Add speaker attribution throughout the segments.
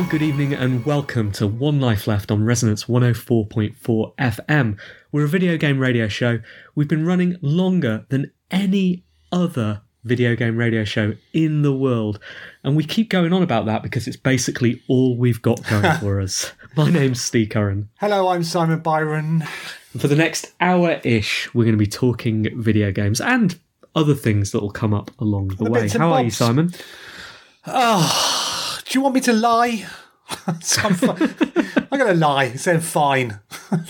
Speaker 1: Hello, good evening, and welcome to One Life Left on Resonance 104.4 FM. We're a video game radio show. We've been running longer than any other video game radio show in the world. And we keep going on about that because it's basically all we've got going for us. My name's Steve Curran.
Speaker 2: Hello, I'm Simon Byron.
Speaker 1: For the next hour ish, we're going to be talking video games and other things that will come up along the
Speaker 2: The
Speaker 1: way. How are you. Simon?
Speaker 2: Oh, do you want me to lie? So I'm, I'm going to lie. Saying fine.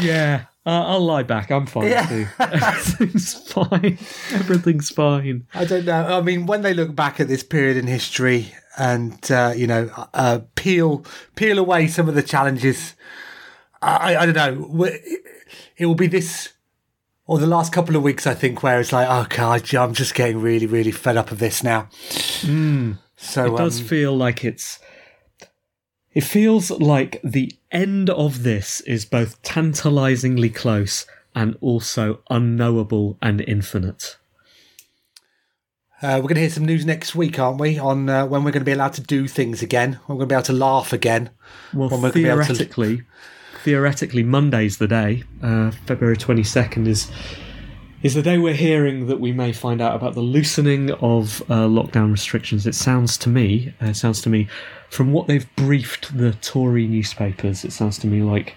Speaker 1: Yeah, uh, I'll lie back. I'm fine
Speaker 2: Yeah.
Speaker 1: too. Everything's fine. Everything's fine.
Speaker 2: I don't know. I mean, when they look back at this period in history and uh, you know uh, peel peel away some of the challenges, I, I don't know. It will be this or the last couple of weeks, I think, where it's like, oh god, I'm just getting really, really fed up of this now. So
Speaker 1: It does
Speaker 2: um,
Speaker 1: feel like it's. It feels like the end of this is both tantalizingly close and also unknowable and infinite.
Speaker 2: Uh, we're going to hear some news next week, aren't we? On uh, when we're going to be allowed to do things again. We're going to be able to laugh again.
Speaker 1: Well,
Speaker 2: When we're able to-
Speaker 1: theoretically, theoretically, Monday's the day. Uh, February twenty second is is the day we're hearing that we may find out about the loosening of uh, lockdown restrictions. It sounds to me, uh, it sounds to me, from what they've briefed the Tory newspapers, it sounds to me like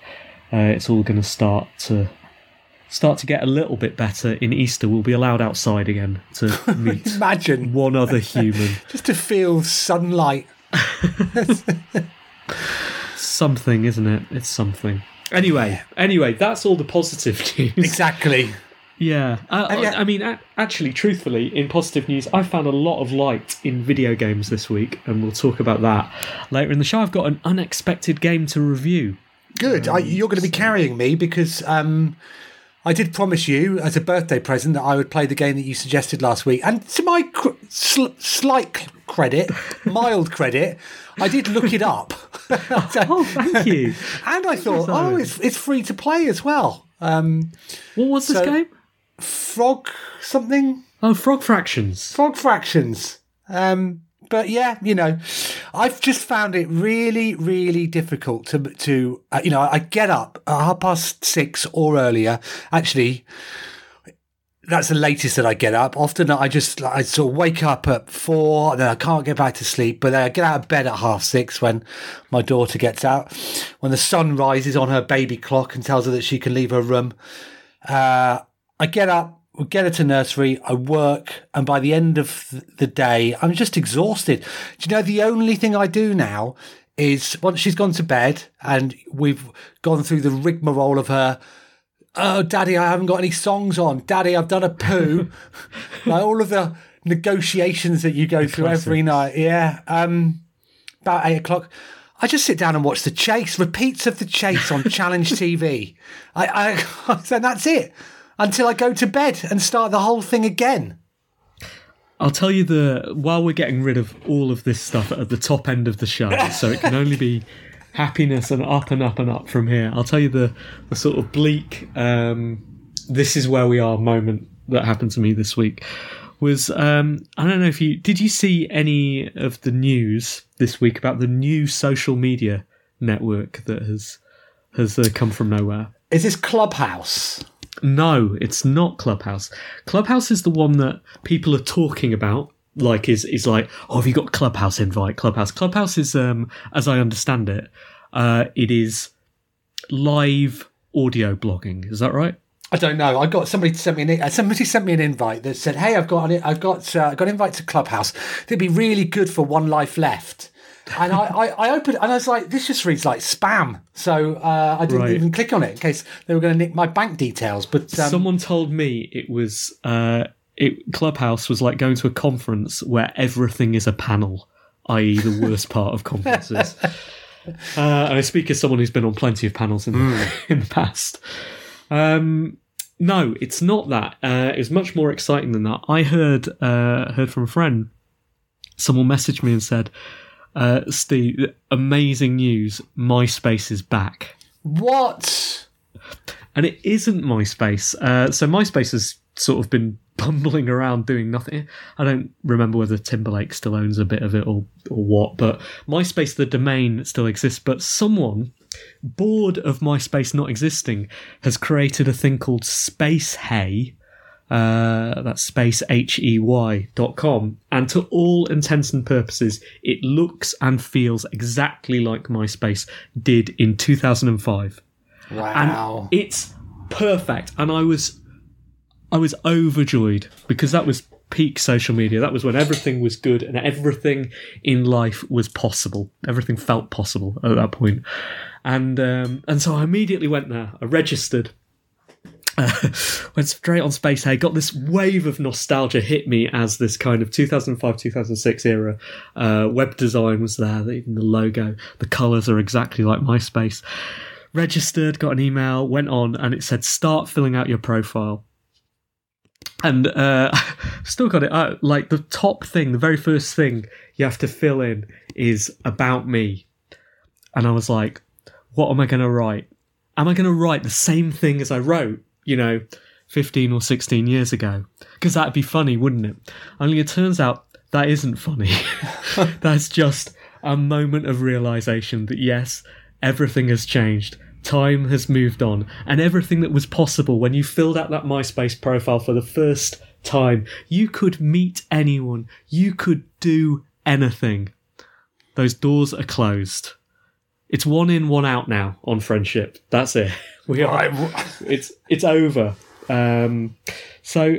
Speaker 1: uh, it's all going to start to start to get a little bit better. In Easter, we'll be allowed outside again to meet
Speaker 2: Imagine
Speaker 1: one other human.
Speaker 2: just to feel sunlight.
Speaker 1: something, isn't it? It's something. Anyway, anyway, that's all the positive news.
Speaker 2: Exactly.
Speaker 1: Yeah, uh,
Speaker 2: And yeah-
Speaker 1: I mean, actually, truthfully, in positive news, I found a lot of light in video games this week, and we'll talk about that later in the show. I've got an unexpected game to review.
Speaker 2: Good. I, you're going to be carrying me because um, I did promise you as a birthday present that I would play the game that you suggested last week. And to my cr- sl- slight credit, mild credit, I did look it up.
Speaker 1: Oh, thank you.
Speaker 2: and I thought, oh, it's, it's free to play as well. Um,
Speaker 1: what was this game?
Speaker 2: Frog something?
Speaker 1: Oh, Frog Fractions.
Speaker 2: Frog fractions. Um, but yeah, you know, I've just found it really, really difficult to to uh, you know. I get up at half past six or earlier. Actually, that's the latest that I get up. Often I just I sort of wake up at four and then I can't get back to sleep. But then I get out of bed at half six when my daughter gets out. When the sun rises on her baby clock and tells her that she can leave her room. Uh, I get up, we get her to nursery, I work, and by the end of the day, I'm just exhausted. Do you know the only thing I do now is once she's gone to bed and we've gone through the rigmarole of her. Oh, daddy, I haven't got any songs on. Daddy, I've done a poo. like all of the negotiations that you go through every night. Yeah. Um, about eight o'clock. I just sit down and watch the chase, repeats of the chase on Challenge TV. I, I, and that's it until I go to bed and start the whole thing again.
Speaker 1: I'll tell you the while we're getting rid of all of this stuff at the top end of the show, so it can only be happiness and up and up and up from here. I'll tell you the the sort of bleak. Um, this is where we are moment that happened to me this week was um, I don't know if you did you see any of the news this week about the new social media network that has has uh, come from nowhere.
Speaker 2: Is this Clubhouse?
Speaker 1: No, it's not Clubhouse. Clubhouse is the one that people are talking about. Like is is like, oh, have you got Clubhouse invite? Clubhouse. Clubhouse is, um, as I understand it, uh, it is live audio blogging. Is that right?
Speaker 2: I don't know. I got somebody sent me an somebody sent me an invite that said, "Hey, I've got an, I've got uh, got an invite to Clubhouse. It'd be really good for One Life Left." And I, I, I, opened and I was like, this just reads like spam. So uh, I didn't right. even click on it in case they were going to nick my bank details. But
Speaker 1: um, someone told me it was uh, it Clubhouse was like going to a conference where everything is a panel, i.e., the worst part of conferences. Uh, and I speak as someone who's been on plenty of panels in, mm. in the past. Um, no, it's not that. Uh, it's much more exciting than that. I heard uh, heard from a friend. Someone messaged me and said, uh, "Steve, amazing news! MySpace is back."
Speaker 2: What?
Speaker 1: And it isn't MySpace. Uh, so MySpace has sort of been bumbling around doing nothing. I don't remember whether Timberlake still owns a bit of it or or what, but MySpace, the domain, still exists. But someone bored of MySpace not existing, has created a thing called Space Hey. Uh, that's space h e y dot com, and to all intents and purposes, it looks and feels exactly like MySpace did in 2005.
Speaker 2: Wow!
Speaker 1: And it's perfect, and I was, I was overjoyed because that was peak social media. That was when everything was good and everything in life was possible. Everything felt possible at that point and um, and so I immediately went there. I registered. Uh, went straight on Space Hey, got this wave of nostalgia hit me as this kind of 2005 2006 era uh, web design was there, even the logo, the colours are exactly like MySpace. Registered, got an email, went on, and it said start filling out your profile. And uh, still got it out. Like the top thing, the very first thing you have to fill in is about me. And I was like, what am I going to write? Am I going to write the same thing as I wrote, you know, 15 or 16 years ago? Because that'd be funny, wouldn't it? Only it turns out that isn't funny. That's just a moment of realization that yes, everything has changed. Time has moved on, and everything that was possible when you filled out that MySpace profile for the first time, you could meet anyone, you could do anything. Those doors are closed. It's one in, one out now on friendship. That's it. We are. It's it's over. Um, so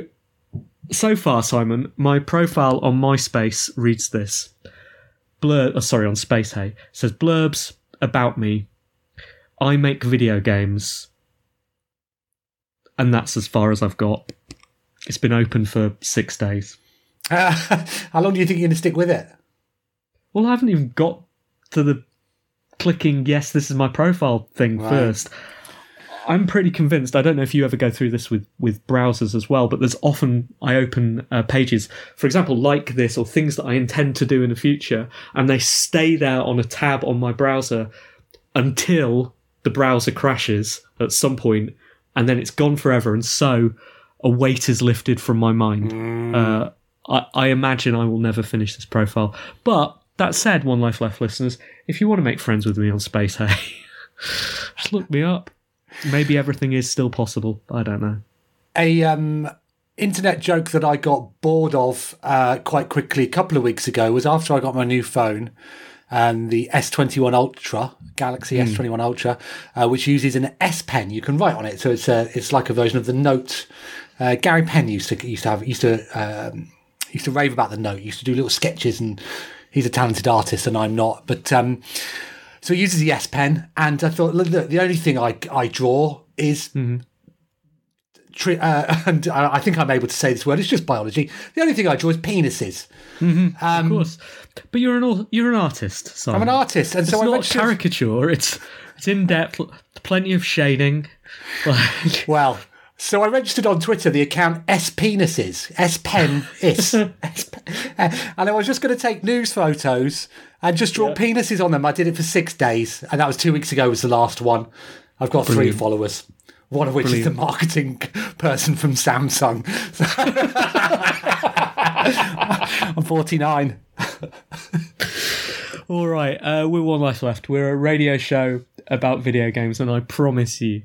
Speaker 1: so far, Simon, my profile on MySpace reads this. Blur. Oh, sorry, on Space Hey says blurbs about me. I make video games, and that's as far as I've got. It's been open for six days.
Speaker 2: Uh, how long do you think you're going to stick with it?
Speaker 1: Well, I haven't even got to the clicking yes, this is my profile thing right. first. I'm pretty convinced. I don't know if you ever go through this with with browsers as well, but there's often I open uh, pages, for example, like this or things that I intend to do in the future, and they stay there on a tab on my browser until the browser crashes at some point, and then it's gone forever. And so a weight is lifted from my mind. Mm. Uh, I, I imagine I will never finish this profile, but that said, One Life Left listeners, if you want to make friends with me on Space Hey, just look me up. Maybe everything is still possible. I don't know.
Speaker 2: A um, internet joke that I got bored of uh, quite quickly a couple of weeks ago was after I got my new phone and the S21 Ultra, Galaxy mm. S21 Ultra, uh, which uses an S Pen. You can write on it, so it's a, it's like a version of the Note. Uh, Gary Penn used to used to have used to um, used to rave about the Note. Used to do little sketches and he's a talented artist and I'm not. But um, so he uses the S Pen, and I thought, look, the only thing I I draw is. Mm-hmm. tri- uh, and I think I'm able to say this word. It's just biology. The only thing I draw is penises. Um,
Speaker 1: of course. But you're an you're an artist, Simon.
Speaker 2: I'm an artist, and
Speaker 1: It's
Speaker 2: so I
Speaker 1: not caricature. It's it's in depth, plenty of shading. Like,
Speaker 2: Well, so I registered on Twitter the account S Penises, S Pen Is, and I was just going to take news photos and just draw penises on them. I did it for six days, and that was two weeks ago. Was the last one. I've got three followers. One of which is the marketing person from Samsung. I'm 49.
Speaker 1: all right, uh, we're one life left. We're a radio show about video games, and I promise you,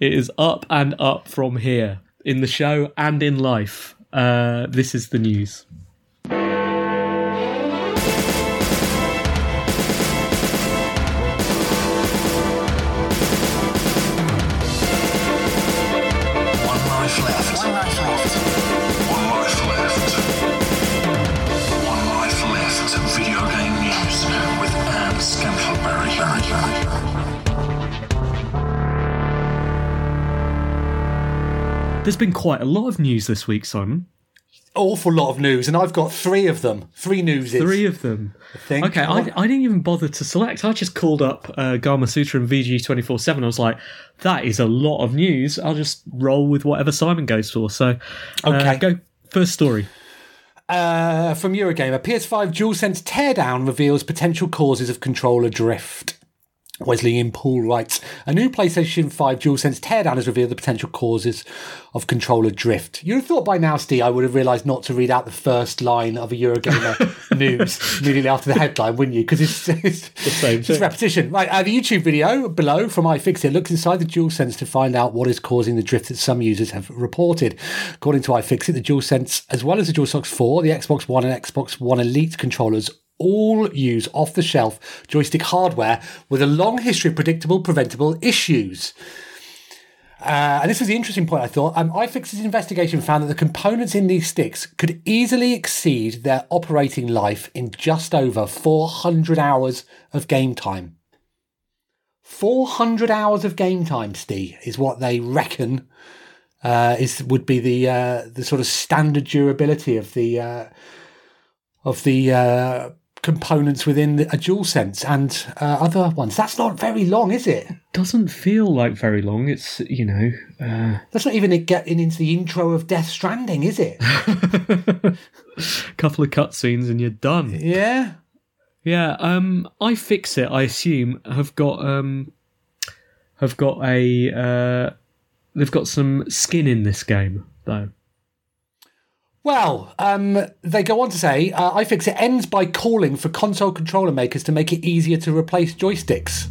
Speaker 1: it is up and up from here in the show and in life. Uh, this is the news. There's been quite a lot of news this week, Simon.
Speaker 2: Awful lot of news, and I've got three of them. Three newses.
Speaker 1: Three of them.
Speaker 2: I think.
Speaker 1: Okay, I, I didn't even bother to select. I just called up uh, Gamasutra and VG twenty four seven. I was like, that is a lot of news. I'll just roll with whatever Simon goes for. So, uh,
Speaker 2: Okay.
Speaker 1: go first story.
Speaker 2: Uh, from Eurogamer, PS5 DualSense teardown reveals potential causes of controller drift. Wesley Yin-Poole writes, a new PlayStation 5 DualSense teardown has revealed the potential causes of controller drift. You'd have thought by now, Steve, I would have realised not to read out the first line of a Eurogamer news immediately after the headline, wouldn't you? Because it's, it's, the
Speaker 1: same
Speaker 2: it's repetition. Right, uh, the YouTube video below from iFixit looks inside the DualSense to find out what is causing the drift that some users have reported. According to iFixit, the DualSense, as well as the DualShock 4, the Xbox One and Xbox One Elite controllers all use off the shelf joystick hardware with a long history of predictable, preventable issues. Uh, and this was the interesting point, I thought. Um, iFixit's investigation found that the components in these sticks could easily exceed their operating life in just over 400 hours of game time. 400 hours of game time, Steve, is what they reckon uh, is would be the uh, the sort of standard durability of the uh, of the uh, components within the, a DualSense and uh, other ones. That's not very long, is it?
Speaker 1: Doesn't feel like very long. It's you know, uh,
Speaker 2: That's not even getting into the intro of Death Stranding, is it?
Speaker 1: a couple of cutscenes and you're done.
Speaker 2: yeah.
Speaker 1: Yeah, um, iFixit. I assume have got um, have got a uh, they've got some skin in this game though.
Speaker 2: Well, um, they go on to say, uh, iFixit ends by calling for console controller makers to make it easier to replace joysticks.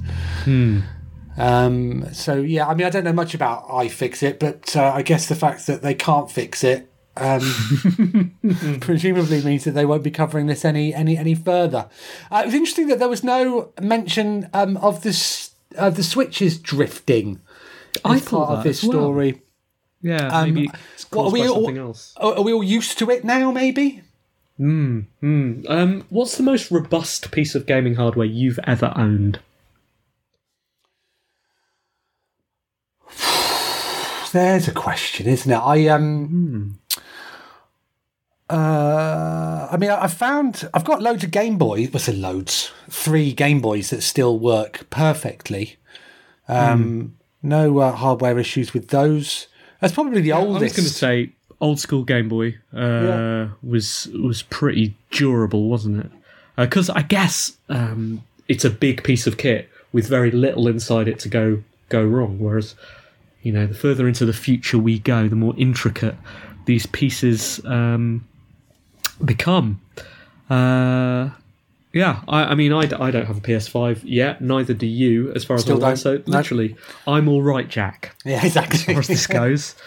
Speaker 2: Um, so yeah, I mean, I don't know much about iFixit, but uh, I guess the fact that they can't fix it um, presumably means that they won't be covering this any any any further. Uh, it was interesting that there was no mention um, of this uh, the switches drifting.
Speaker 1: I
Speaker 2: as
Speaker 1: thought
Speaker 2: part of this
Speaker 1: as well.
Speaker 2: Story.
Speaker 1: Yeah,
Speaker 2: Um,
Speaker 1: maybe it's
Speaker 2: what, are
Speaker 1: caused
Speaker 2: we
Speaker 1: by
Speaker 2: all-
Speaker 1: something else.
Speaker 2: Are, are we all used to it now? Maybe.
Speaker 1: Um, what's the most robust piece of gaming hardware you've ever owned?
Speaker 2: There's a question, isn't it? I um. Uh, I mean, I I found I've got loads of Game Boys. What's it? Loads, three Game Boys that still work perfectly. Um, no uh, hardware issues with those. That's probably the oldest.
Speaker 1: I was going to say old school Game Boy uh,
Speaker 2: Yeah.
Speaker 1: was was pretty durable, wasn't it? Because I guess um, it's a big piece of kit with very little inside it to go go wrong. Whereas, you know, the further into the future we go, the more intricate these pieces um, become. Uh, yeah, I, I mean, I, I don't have a PS5 yet. Neither do you, as far as
Speaker 2: Still
Speaker 1: I know.
Speaker 2: don't.
Speaker 1: So
Speaker 2: No.
Speaker 1: literally, I'm all right, Jack
Speaker 2: yeah, exactly.
Speaker 1: as far as this goes.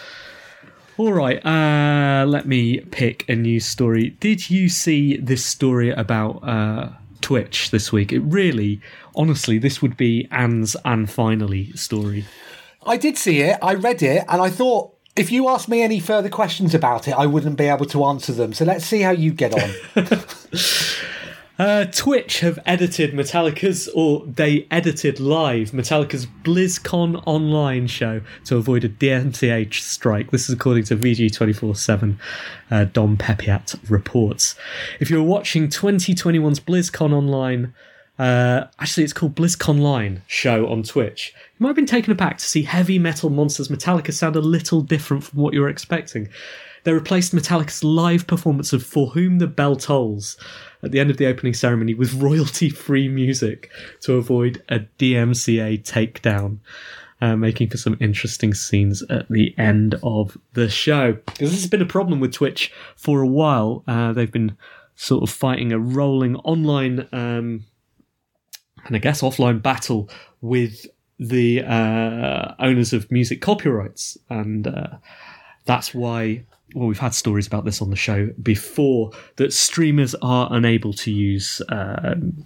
Speaker 1: All right, uh, let me pick a news story. Did you see this story about uh, Twitch this week? It really, honestly, this would be Anne's and finally story.
Speaker 2: I did see it. I read it, and I thought if you asked me any further questions about it, I wouldn't be able to answer them. So let's see how you get on.
Speaker 1: Uh, Twitch have edited Metallica's, or they edited live Metallica's BlizzCon online show to avoid a DMCA strike. This is according to VG247. Uh, Dom Peppiatt reports. If you're watching 2021's BlizzCon online, uh, actually it's called BlizzCon Line show on Twitch, you might have been taken aback to see heavy metal monsters Metallica sound a little different from what you were expecting. They replaced Metallica's live performance of For Whom the Bell Tolls at the end of the opening ceremony with royalty free music to avoid a DMCA takedown. Uh, making for some interesting scenes at the end of the show. Because this has been a problem with Twitch for a while. Uh, they've been sort of fighting a rolling online um, and I guess offline battle with the uh, owners of music copyrights. And uh, that's why well, we've had stories about this on the show before that streamers are unable to use um,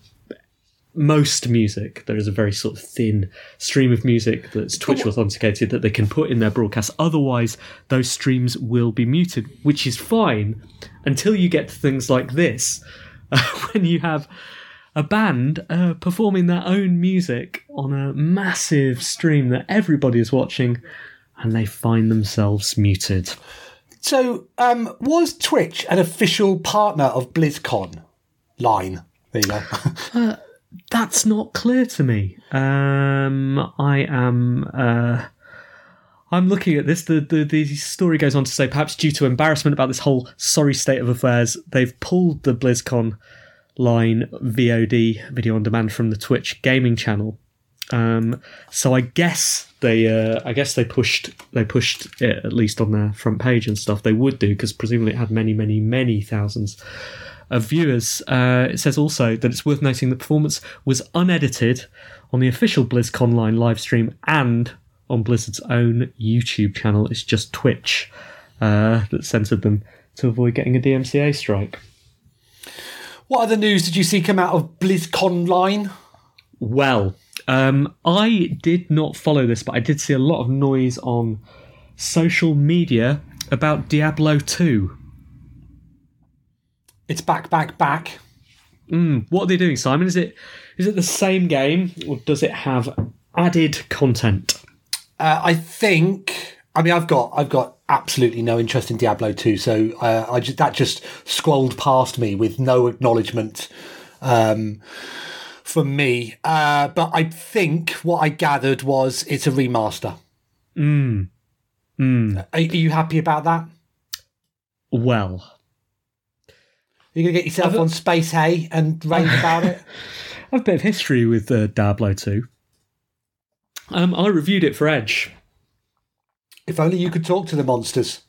Speaker 1: most music. There is a very sort of thin stream of music that's Twitch authenticated that they can put in their broadcast. Otherwise, those streams will be muted, which is fine until you get to things like this, when you have a band uh, performing their own music on a massive stream that everybody is watching and they find themselves muted.
Speaker 2: So, um, was Twitch an official partner of BlizzCon? Line. There you go.
Speaker 1: That's not clear to me. Um, I am. Uh, I'm looking at this. The, the the story goes on to say perhaps due to embarrassment about this whole sorry state of affairs, they've pulled the BlizzCon line VOD video on demand from the Twitch gaming channel. Um, so I guess they, uh, I guess they pushed, they pushed it at least on their front page and stuff. They would do because presumably it had many, many, many thousands of viewers. Uh, it says also that it's worth noting the performance was unedited on the official BlizzCon line live stream and on Blizzard's own YouTube channel. It's just Twitch uh, that censored them to avoid getting a DMCA strike.
Speaker 2: what other news did you see come out of BlizzCon line?
Speaker 1: Well, um, I did not follow this, but I did see a lot of noise on social media about Diablo 2.
Speaker 2: It's back, back, back.
Speaker 1: What are they doing, Simon? Is it is it the same game, or does it have added content?
Speaker 2: Uh, I think. I mean, I've got I've got absolutely no interest in Diablo 2, so uh, I just that just scrolled past me with no acknowledgement um, from me. Uh, but I think what I gathered was it's a remaster.
Speaker 1: Mm. Mm.
Speaker 2: Are, are you happy about that?
Speaker 1: Well,
Speaker 2: You're gonna get yourself on Space Hey and rave about it.
Speaker 1: I have a bit of history with uh, Diablo 2. Um, I reviewed it for Edge.
Speaker 2: If only you could talk to the monsters.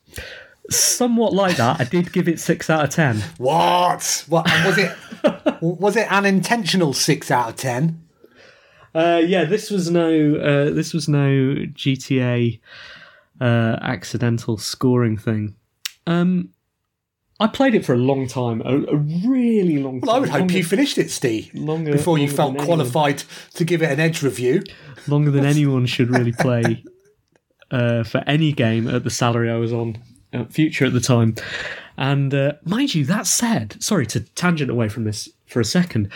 Speaker 1: Somewhat like that. I did give it six out of ten.
Speaker 2: What? What was it? was it an intentional six out of ten?
Speaker 1: Uh, yeah, this was no uh, this was no GTA uh, accidental scoring thing. Um, I played it for a long time, a, a really long time.
Speaker 2: Well, I would hope
Speaker 1: longer,
Speaker 2: you finished it, Steve,
Speaker 1: longer-
Speaker 2: before you felt
Speaker 1: than anyone.
Speaker 2: qualified to give it an edge review.
Speaker 1: longer than anyone should really play uh, for any game at the salary I was on at Future at the time. And uh, mind you, that said, sorry to tangent away from this for a second.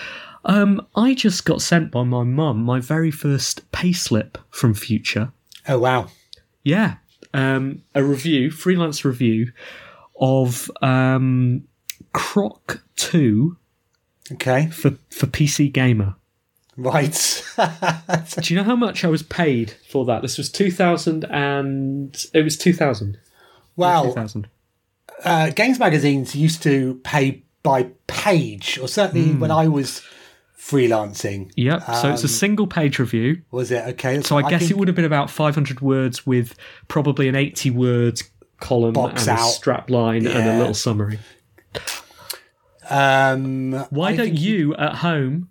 Speaker 1: Um, I just got sent by my mum my very first payslip from Future.
Speaker 2: Oh wow!
Speaker 1: Yeah, um, a review, freelance review of um, Croc Two
Speaker 2: Okay,
Speaker 1: for for PC Gamer.
Speaker 2: right.
Speaker 1: Do you know how much I was paid for that? This was two thousand and it was two thousand.
Speaker 2: Well, uh, games magazines used to pay by page, or certainly
Speaker 1: Hmm.
Speaker 2: when I was freelancing.
Speaker 1: Yep. so it's a single page review.
Speaker 2: Was it okay?
Speaker 1: So I, guess
Speaker 2: think-
Speaker 1: it would have been about five hundred words with probably an eighty words column
Speaker 2: Box
Speaker 1: and a
Speaker 2: out.
Speaker 1: strap line and a little summary.
Speaker 2: Um,
Speaker 1: Why
Speaker 2: I
Speaker 1: don't you at home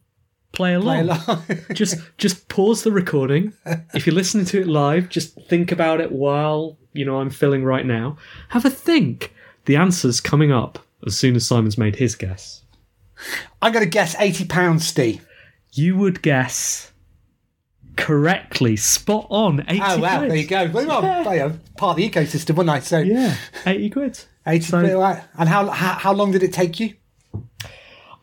Speaker 1: play along?
Speaker 2: play along?
Speaker 1: just just pause the recording. If you're listening to it live, just think about it while you know I'm filling right now. Have a think. The answer's coming up as soon as Simon's made his guess.
Speaker 2: I'm going to guess eighty pounds, Steve.
Speaker 1: You would guess correctly, spot on. Eighty
Speaker 2: Oh wow!
Speaker 1: quid.
Speaker 2: There you go. Well, I'm part of the ecosystem, wasn't I? So
Speaker 1: Yeah, eighty quid.
Speaker 2: eighty
Speaker 1: So-
Speaker 2: quid. Right. And how, how how long did it take you?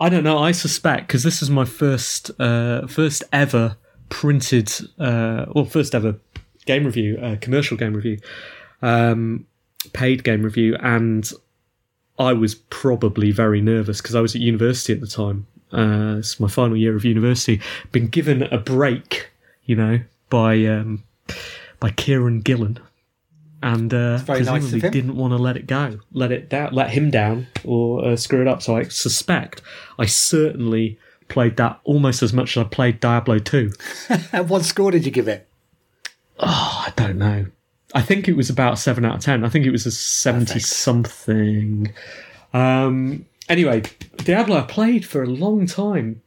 Speaker 1: I don't know. I suspect because this is my first, uh, first ever printed, uh, well, first ever game review, uh, commercial game review, um, paid game review, and I was probably very nervous because I was at university at the time. Uh, it's my final year of university. Been given a break, you know, by um, by Kieran Gillen, and uh,
Speaker 2: very nice
Speaker 1: presumably didn't want to let it go, let it down, let him down, or uh, screw it up. So I suspect I certainly played that almost as much as I played Diablo two.
Speaker 2: And what score did you give it?
Speaker 1: I don't know. I think it was about seven out of ten. I think it was a seventy
Speaker 2: Perfect.
Speaker 1: something. Um, anyway, Diablo I played for a long time,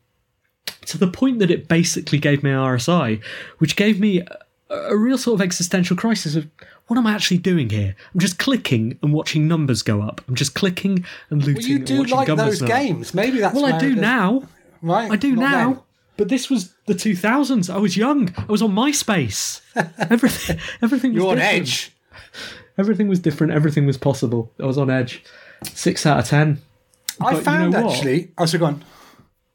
Speaker 1: to the point that it basically gave me RSI, which gave me a, a real sort of existential crisis of what am I actually doing here? I'm just clicking and watching numbers go up. I'm just clicking and looting.
Speaker 2: Well, you do like those
Speaker 1: go up.
Speaker 2: games. Maybe that's
Speaker 1: Well, I do now.
Speaker 2: Right,
Speaker 1: I do
Speaker 2: not
Speaker 1: now.
Speaker 2: then.
Speaker 1: But this was the 2000s. I was young. I was on MySpace. Everything, everything was
Speaker 2: You're on
Speaker 1: different.
Speaker 2: edge.
Speaker 1: Everything was different. Everything was possible. I was on edge. Six out of ten.
Speaker 2: I
Speaker 1: But you
Speaker 2: found
Speaker 1: know what?
Speaker 2: actually. Oh, so go on.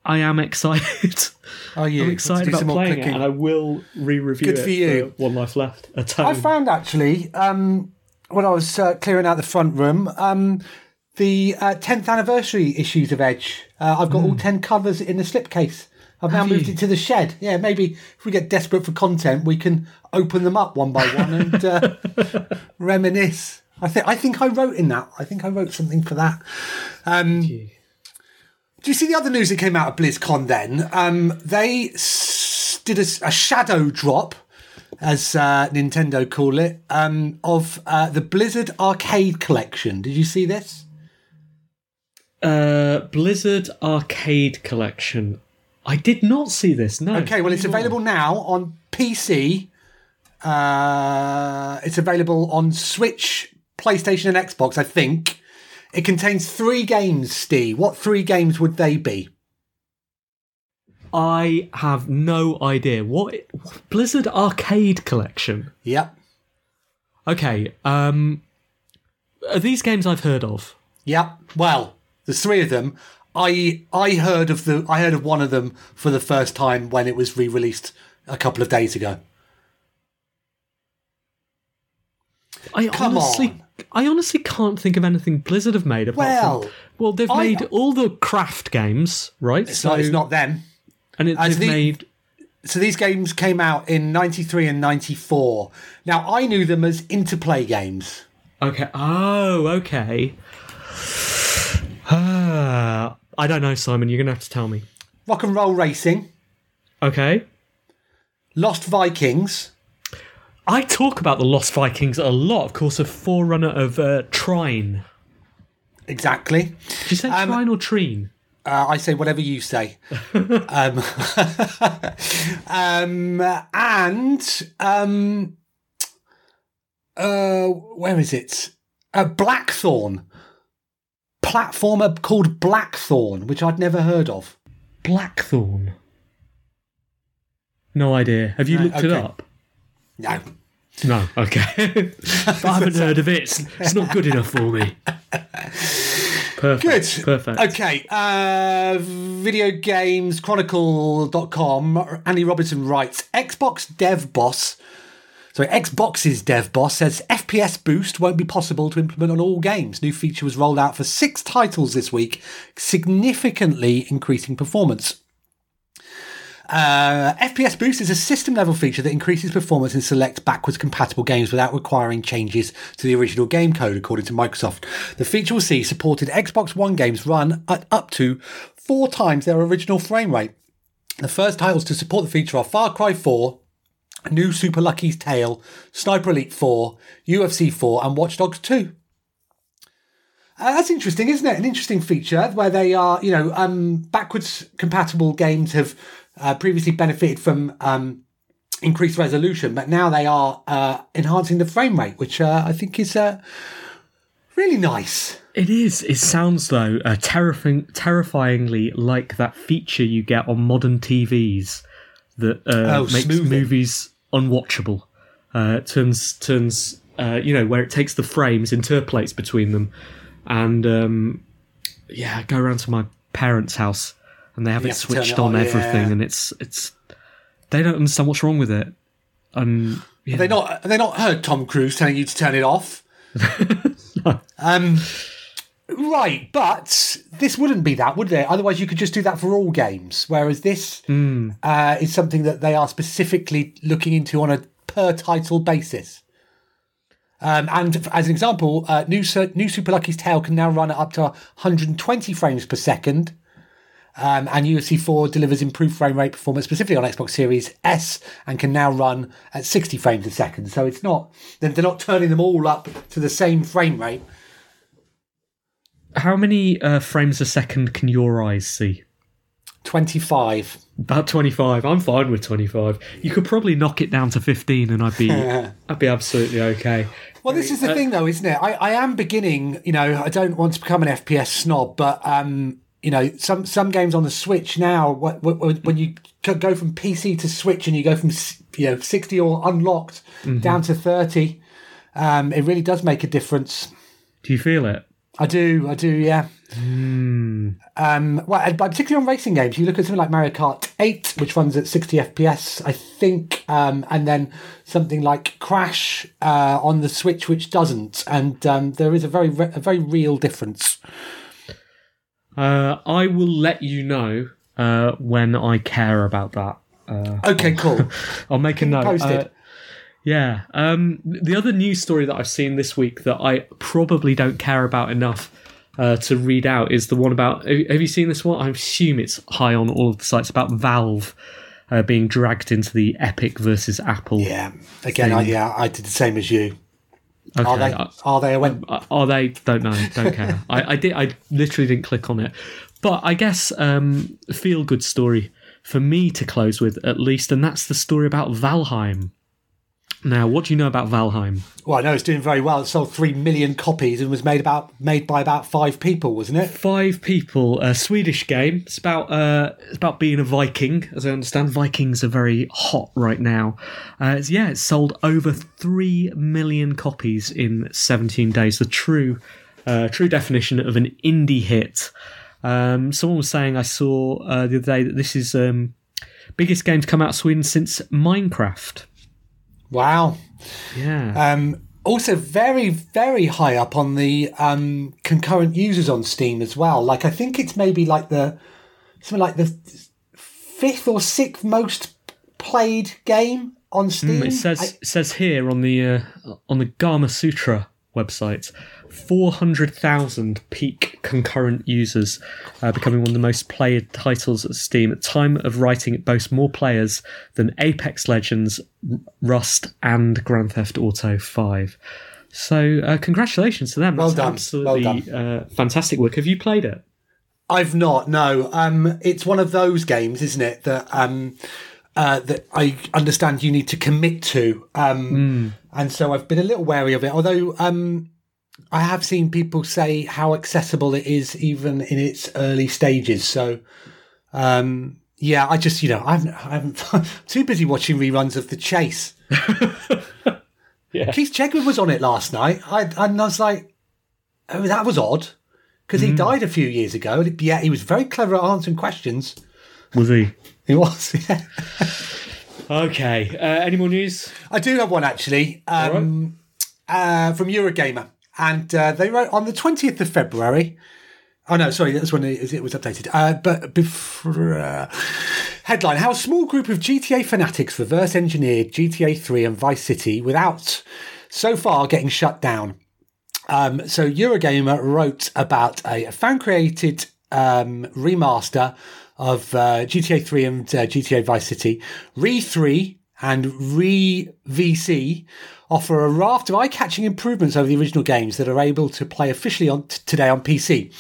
Speaker 1: I am excited.
Speaker 2: Are you.
Speaker 1: I'm excited about playing it, and I will re-review
Speaker 2: Good
Speaker 1: it
Speaker 2: for you.
Speaker 1: One life left.
Speaker 2: I found actually um, when I was uh, clearing out the front room um, the uh, 10th anniversary issues of Edge. Uh, I've got all 10 covers in the slipcase. I've now
Speaker 1: Hmm. Have
Speaker 2: moved
Speaker 1: you?
Speaker 2: it to the shed. Yeah, maybe if we get desperate for content, we can open them up one by one and uh, reminisce. I think I think I wrote in that. I think I wrote something for that. Um, do you see the other news that came out of BlizzCon? Then um, they s- did a shadow drop, as uh, Nintendo call it, um, of uh, the Blizzard Arcade Collection. Did you see this?
Speaker 1: uh, Blizzard Arcade Collection. I did not see this. No.
Speaker 2: Okay, well, it's
Speaker 1: Tell me more.
Speaker 2: available now on PC. Uh, it's available on Switch, PlayStation, and Xbox. I think it contains three games. Steve, what three games would they be?
Speaker 1: I have no idea. What Blizzard Arcade Collection?
Speaker 2: Yep,
Speaker 1: Okay. Um, are these games I've heard of?
Speaker 2: yep. Well, there's three of them. I I heard of the I heard of one of them for the first time when it was re-released a couple of days ago.
Speaker 1: I
Speaker 2: Come
Speaker 1: honestly,
Speaker 2: on.
Speaker 1: I honestly can't think of anything Blizzard have made. Apart
Speaker 2: Well,
Speaker 1: from, well, they've
Speaker 2: I-
Speaker 1: made all the craft games, right?
Speaker 2: It's not. It's not them.
Speaker 1: and it,
Speaker 2: as
Speaker 1: they've
Speaker 2: the-
Speaker 1: made.
Speaker 2: So these games came out in '93 and '94. Now I knew them as interplay games.
Speaker 1: Okay. Oh, okay. I don't know, Simon. You're gonna have to tell me.
Speaker 2: Rock and Roll Racing,
Speaker 1: Okay.
Speaker 2: Lost Vikings,
Speaker 1: I talk about the Lost Vikings a lot. Of course, a forerunner of uh, Trine.
Speaker 2: exactly.
Speaker 1: Did you say Trine or Trine?
Speaker 2: Uh, I say whatever you say. um, um, and um, uh, where is it? Uh, Blackthorne. Platformer called Blackthorne, which I'd never heard of.
Speaker 1: Blackthorne. No idea. Have you looked it up?
Speaker 2: No.
Speaker 1: No. Okay. but I haven't heard of it. It's, it's not good enough for me. Perfect.
Speaker 2: Good.
Speaker 1: Perfect.
Speaker 2: Okay. Uh, video games Andy Robinson writes Xbox dev boss. Sorry, Xbox's dev boss says FPS boost won't be possible to implement on all games. New feature was rolled out for six titles this week, significantly increasing performance. Uh, FPS Boost is a system level feature that increases performance in select backwards compatible games without requiring changes to the original game code, according to Microsoft. The feature will see supported Xbox One games run at up to four times their original frame rate. The first titles to support the feature are Far Cry 4, New Super Lucky's Tale, Sniper Elite 4, UFC 4, and Watch Dogs 2. Uh, that's interesting, isn't it? An interesting feature where they are, you know, um, backwards compatible games have uh, previously benefited from um, increased resolution, but now they are uh, enhancing the frame rate, which uh, I think is uh, really nice.
Speaker 1: It is. It sounds though uh, terrifying, terrifyingly like that feature you get on modern TVs that uh,
Speaker 2: Oh,
Speaker 1: makes
Speaker 2: smoothing.
Speaker 1: movies unwatchable. Uh, turns turns uh, you know where it takes the frames, interpolates between them, and um, yeah, go around to my parents' house and they have
Speaker 2: You
Speaker 1: it
Speaker 2: have
Speaker 1: switched
Speaker 2: it
Speaker 1: on
Speaker 2: on,
Speaker 1: everything,
Speaker 2: yeah.
Speaker 1: and it's it's they don't understand what's wrong with it. And yeah,
Speaker 2: they not? Have they not heard Tom Cruise telling you to turn it off? Um, right, but this wouldn't be that, would it? Otherwise, you could just do that for all games. Whereas this uh, is something that they are specifically looking into on a per title basis. Um, and as an example, uh, new Su- new Super Lucky's Tale can now run at up to 120 frames per second. Um, and UFC 4 delivers improved frame rate performance specifically on Xbox Series S and can now run at 60 frames a second. So it's not they're they're not turning them all up to the same frame rate.
Speaker 1: how many uh, frames a second can your eyes see?
Speaker 2: 25.
Speaker 1: About twenty five. I'm fine with twenty five. You could probably knock it down to fifteen, and I'd be I'd be absolutely okay.
Speaker 2: Well, this is the thing, though, isn't it? I, I am beginning. You know, I don't want to become an FPS snob, but um, you know, some some games on the Switch now, wh- wh- when you go from PC to Switch and you go from you know sixty or unlocked down to thirty, um, it really does make a difference.
Speaker 1: Do you feel it?
Speaker 2: I do, I do, yeah. Um, well, but particularly on racing games, you look at something like Mario Kart 8, which runs at 60 FPS, I think, um, and then something like Crash uh, on the Switch, which doesn't, and um, there is a very, re- a very real difference.
Speaker 1: Uh, I will let you know uh, when I care about that. Uh,
Speaker 2: Okay, cool.
Speaker 1: I'll make a note.
Speaker 2: posted.
Speaker 1: Uh, yeah. Um, the other news story that I've seen this week that I probably don't care about enough uh, to read out is the one about. Have have you seen this one? I assume it's high on all of the sites about Valve uh, being dragged into the Epic versus Apple.
Speaker 2: yeah, again, I, yeah, I did the same as you.
Speaker 1: Okay.
Speaker 2: Are they?
Speaker 1: uh,
Speaker 2: Are they? I.
Speaker 1: Are they? Don't know. Don't care. I, I did. I literally didn't click on it. But I guess um, feel good story for me to close with at least, and that's the story about Valheim. Now, what do you know about Valheim?
Speaker 2: Well, I know it's doing very well. It sold three million copies and was made about made by about five people, wasn't it?
Speaker 1: Five people, a Swedish game. It's about uh, it's about being a Viking, as I understand. Vikings are very hot right now. Uh, it's, yeah, it's sold over three million copies in 17 days. The true uh, true definition of an indie hit. Um, someone was saying I saw uh, the other day that this is um, biggest game to come out of Sweden since Minecraft.
Speaker 2: Wow.
Speaker 1: Yeah.
Speaker 2: Um, also, very, very high up on the um, concurrent users on Steam as well. Like, I think it's maybe like the something like the fifth or sixth most played game on Steam.
Speaker 1: Mm, It says
Speaker 2: I-
Speaker 1: it says here on the uh, on the Gamasutra website, four hundred thousand peak concurrent users, uh, becoming one of the most played titles at Steam. At time of writing, it boasts more players than Apex Legends, Rust, and Grand Theft Auto Five. So, uh, congratulations to them.
Speaker 2: Well
Speaker 1: That's
Speaker 2: done.
Speaker 1: absolutely
Speaker 2: Well
Speaker 1: Uh, fantastic work. Have you played it?
Speaker 2: I've not. No. Um, it's one of those games, isn't it? That um, uh, that I understand you need to commit to, um, and so I've been a little wary of it. Although um, I have seen people say how accessible it is, even in its early stages. So. Um, yeah, I just, you know, I haven't, I I'm too busy watching reruns of The Chase.
Speaker 1: Yeah.
Speaker 2: Keith Chegwin was on it last night. I, and I was like, oh, that was odd. Because he died a few years ago. and Yeah, he was very clever at answering questions.
Speaker 1: Was he?
Speaker 2: He was, yeah.
Speaker 1: Okay. Uh, any more news?
Speaker 2: I do have one actually um, uh, from Eurogamer. And uh, they wrote on the 20th of February. Oh, no, sorry, that's when it, was updated. Uh, but before. Uh, headline How a small group of GTA fanatics reverse engineered GTA 3 and Vice City without so far getting shut down. Um, so Eurogamer wrote about a fan created um, remaster of uh, GTA 3 and uh, GTA Vice City. Re 3 and Re VC offer a raft of eye catching improvements over the original games that are able to play officially on t- today on PC.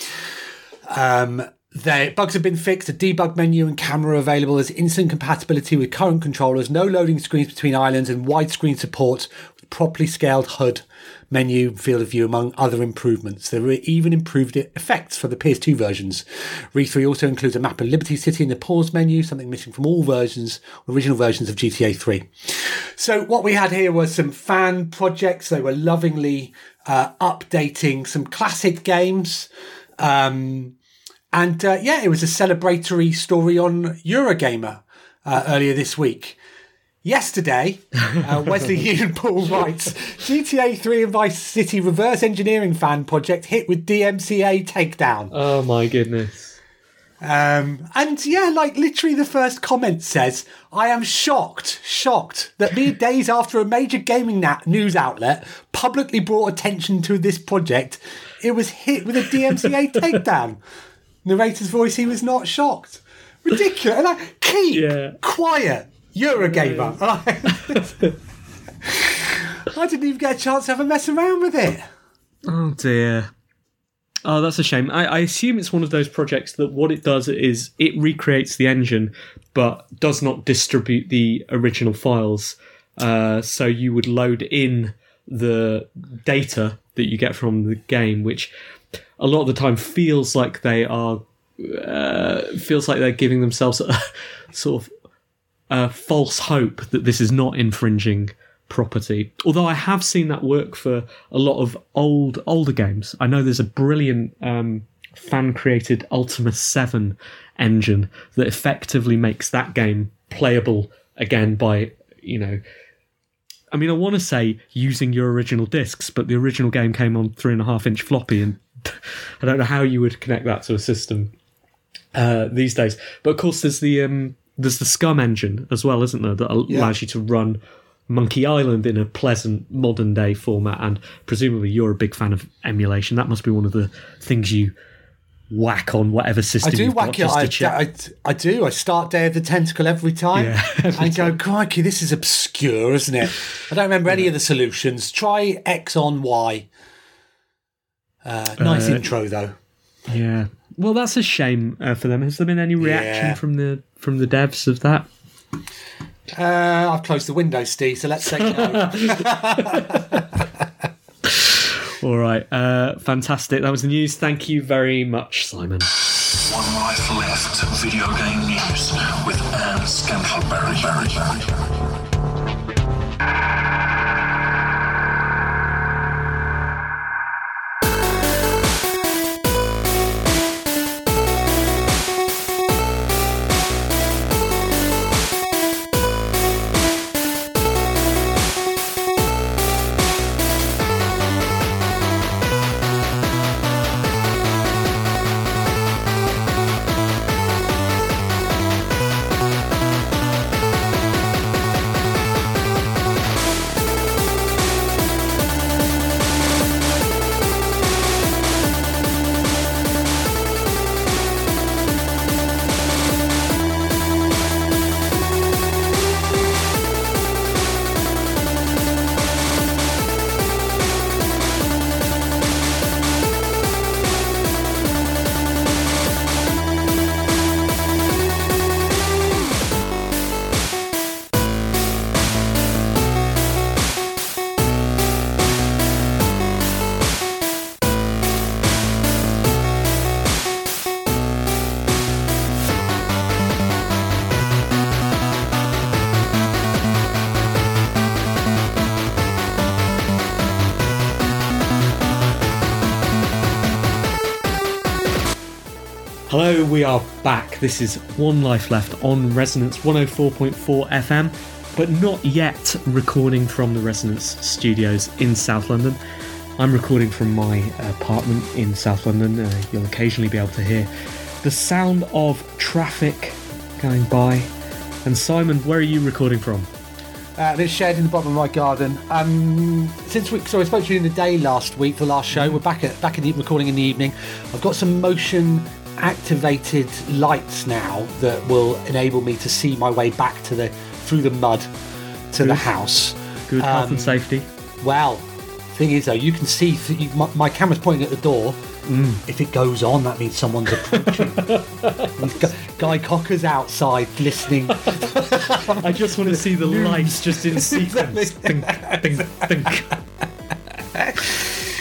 Speaker 2: Um, the bugs have been fixed. A debug menu and camera available. There's instant compatibility with current controllers. No loading screens between islands and widescreen support with properly scaled HUD, menu, field of view, among other improvements. There were even improved effects for the PS2 versions. Re3 also includes a map of Liberty City in the pause menu, something missing from all versions, original versions of GTA 3. So what we had here was some fan projects. They were lovingly uh, updating some classic games. Um, And uh, yeah, it was a celebratory story on Eurogamer uh, earlier this week. Yesterday, uh, Wesley Yin-Poole writes GTA 3 and Vice City reverse engineering fan project hit with DMCA takedown.
Speaker 1: Oh my goodness.
Speaker 2: Um, and yeah, like literally the first comment says, I am shocked, shocked that mere days after a major gaming na- news outlet publicly brought attention to this project, it was hit with a DMCA takedown. Narrator's voice, he was not shocked. Ridiculous. And like, keep
Speaker 1: Yeah.
Speaker 2: quiet, Eurogamer. I didn't even get a chance to have a mess around with it.
Speaker 1: Oh dear. Oh, that's a shame. I, I assume it's one of those projects that what it does is it recreates the engine, but does not distribute the original files. Uh, so you would load in the data that you get from the game, which a lot of the time feels like they are uh, feels like they're giving themselves a sort of uh, false hope that this is not infringing property. Although I have seen that work for a lot of old older games. I know there's a brilliant um, fan created Ultima Seven engine that effectively makes that game playable again by you know. I mean, I want to say using your original discs, but the original game came on three and a half inch floppy, and I don't know how you would connect that to a system uh, these days. But of course, there's the um, there's the SCUMM engine as well, isn't there? That allows you to run Monkey Island in a pleasant modern day format. And presumably, you're a big fan of emulation. That must be one of the things you whack on whatever system.
Speaker 2: I do
Speaker 1: you've got
Speaker 2: whack it.
Speaker 1: just
Speaker 2: I,
Speaker 1: to check.
Speaker 2: I, I do. I start Day of the Tentacle every time.
Speaker 1: Yeah, every
Speaker 2: and go, crikey, this is obscure, isn't it? I don't remember any of the solutions. Try X on Y. Uh, nice intro though.
Speaker 1: yeah. Well, that's a shame uh, for them. Has there been any reaction
Speaker 2: Yeah.
Speaker 1: from the from the devs of that?
Speaker 2: Uh, I've closed the window, Steve. So let's say no.
Speaker 1: All right, uh, fantastic. That was the news. Thank you very much, Simon.
Speaker 3: One Life Left video game news with Ann
Speaker 1: Scantlebury. We are back. This is One Life Left on Resonance 104.4 FM, but not yet recording from the Resonance studios in South London. I'm recording from my apartment in South London. Uh, you'll occasionally be able to hear the sound of traffic going by. And Simon, where are you recording from?
Speaker 2: Uh, this shed in the bottom of my garden. Um, since we, so I spoke to you in the day last week, the last show. We're back at back in the recording in the evening. I've got some motion activated lights now that will enable me to see my way back to the through the mud to the house.
Speaker 1: Good health
Speaker 2: Um,
Speaker 1: and safety.
Speaker 2: Well, thing is though, you can see th- you, my, my camera's pointing at the door. If it goes on, that means someone's approaching. Guy Cocker's outside listening.
Speaker 1: I just want to see the lights just in sequence. think, think, think.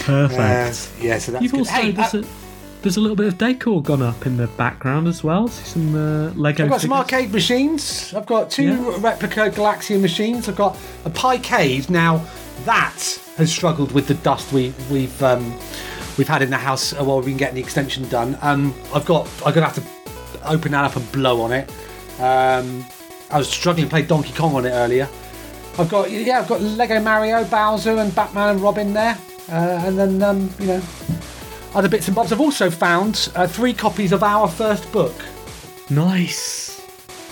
Speaker 1: Perfect.
Speaker 2: yeah, so that's
Speaker 1: You've
Speaker 2: good.
Speaker 1: also
Speaker 2: Hey, uh,
Speaker 1: a, there's a little bit of decor gone up in the background as well. See some uh, Lego.
Speaker 2: I've got some arcade machines. I've got two
Speaker 1: Yeah.
Speaker 2: replica Galaxian machines. I've got a Picade. Now that has struggled with the dust we we've um, we've had in the house uh, while we've been getting the extension done. Um, I've got I'm gonna have to open that up and blow on it. Um, I was struggling to play Donkey Kong on it earlier. I've got yeah, I've got Lego Mario, Bowser, and Batman and Robin there, uh, and then um, you know other bits and bobs. I've also found uh, three copies of our first book.
Speaker 1: Nice.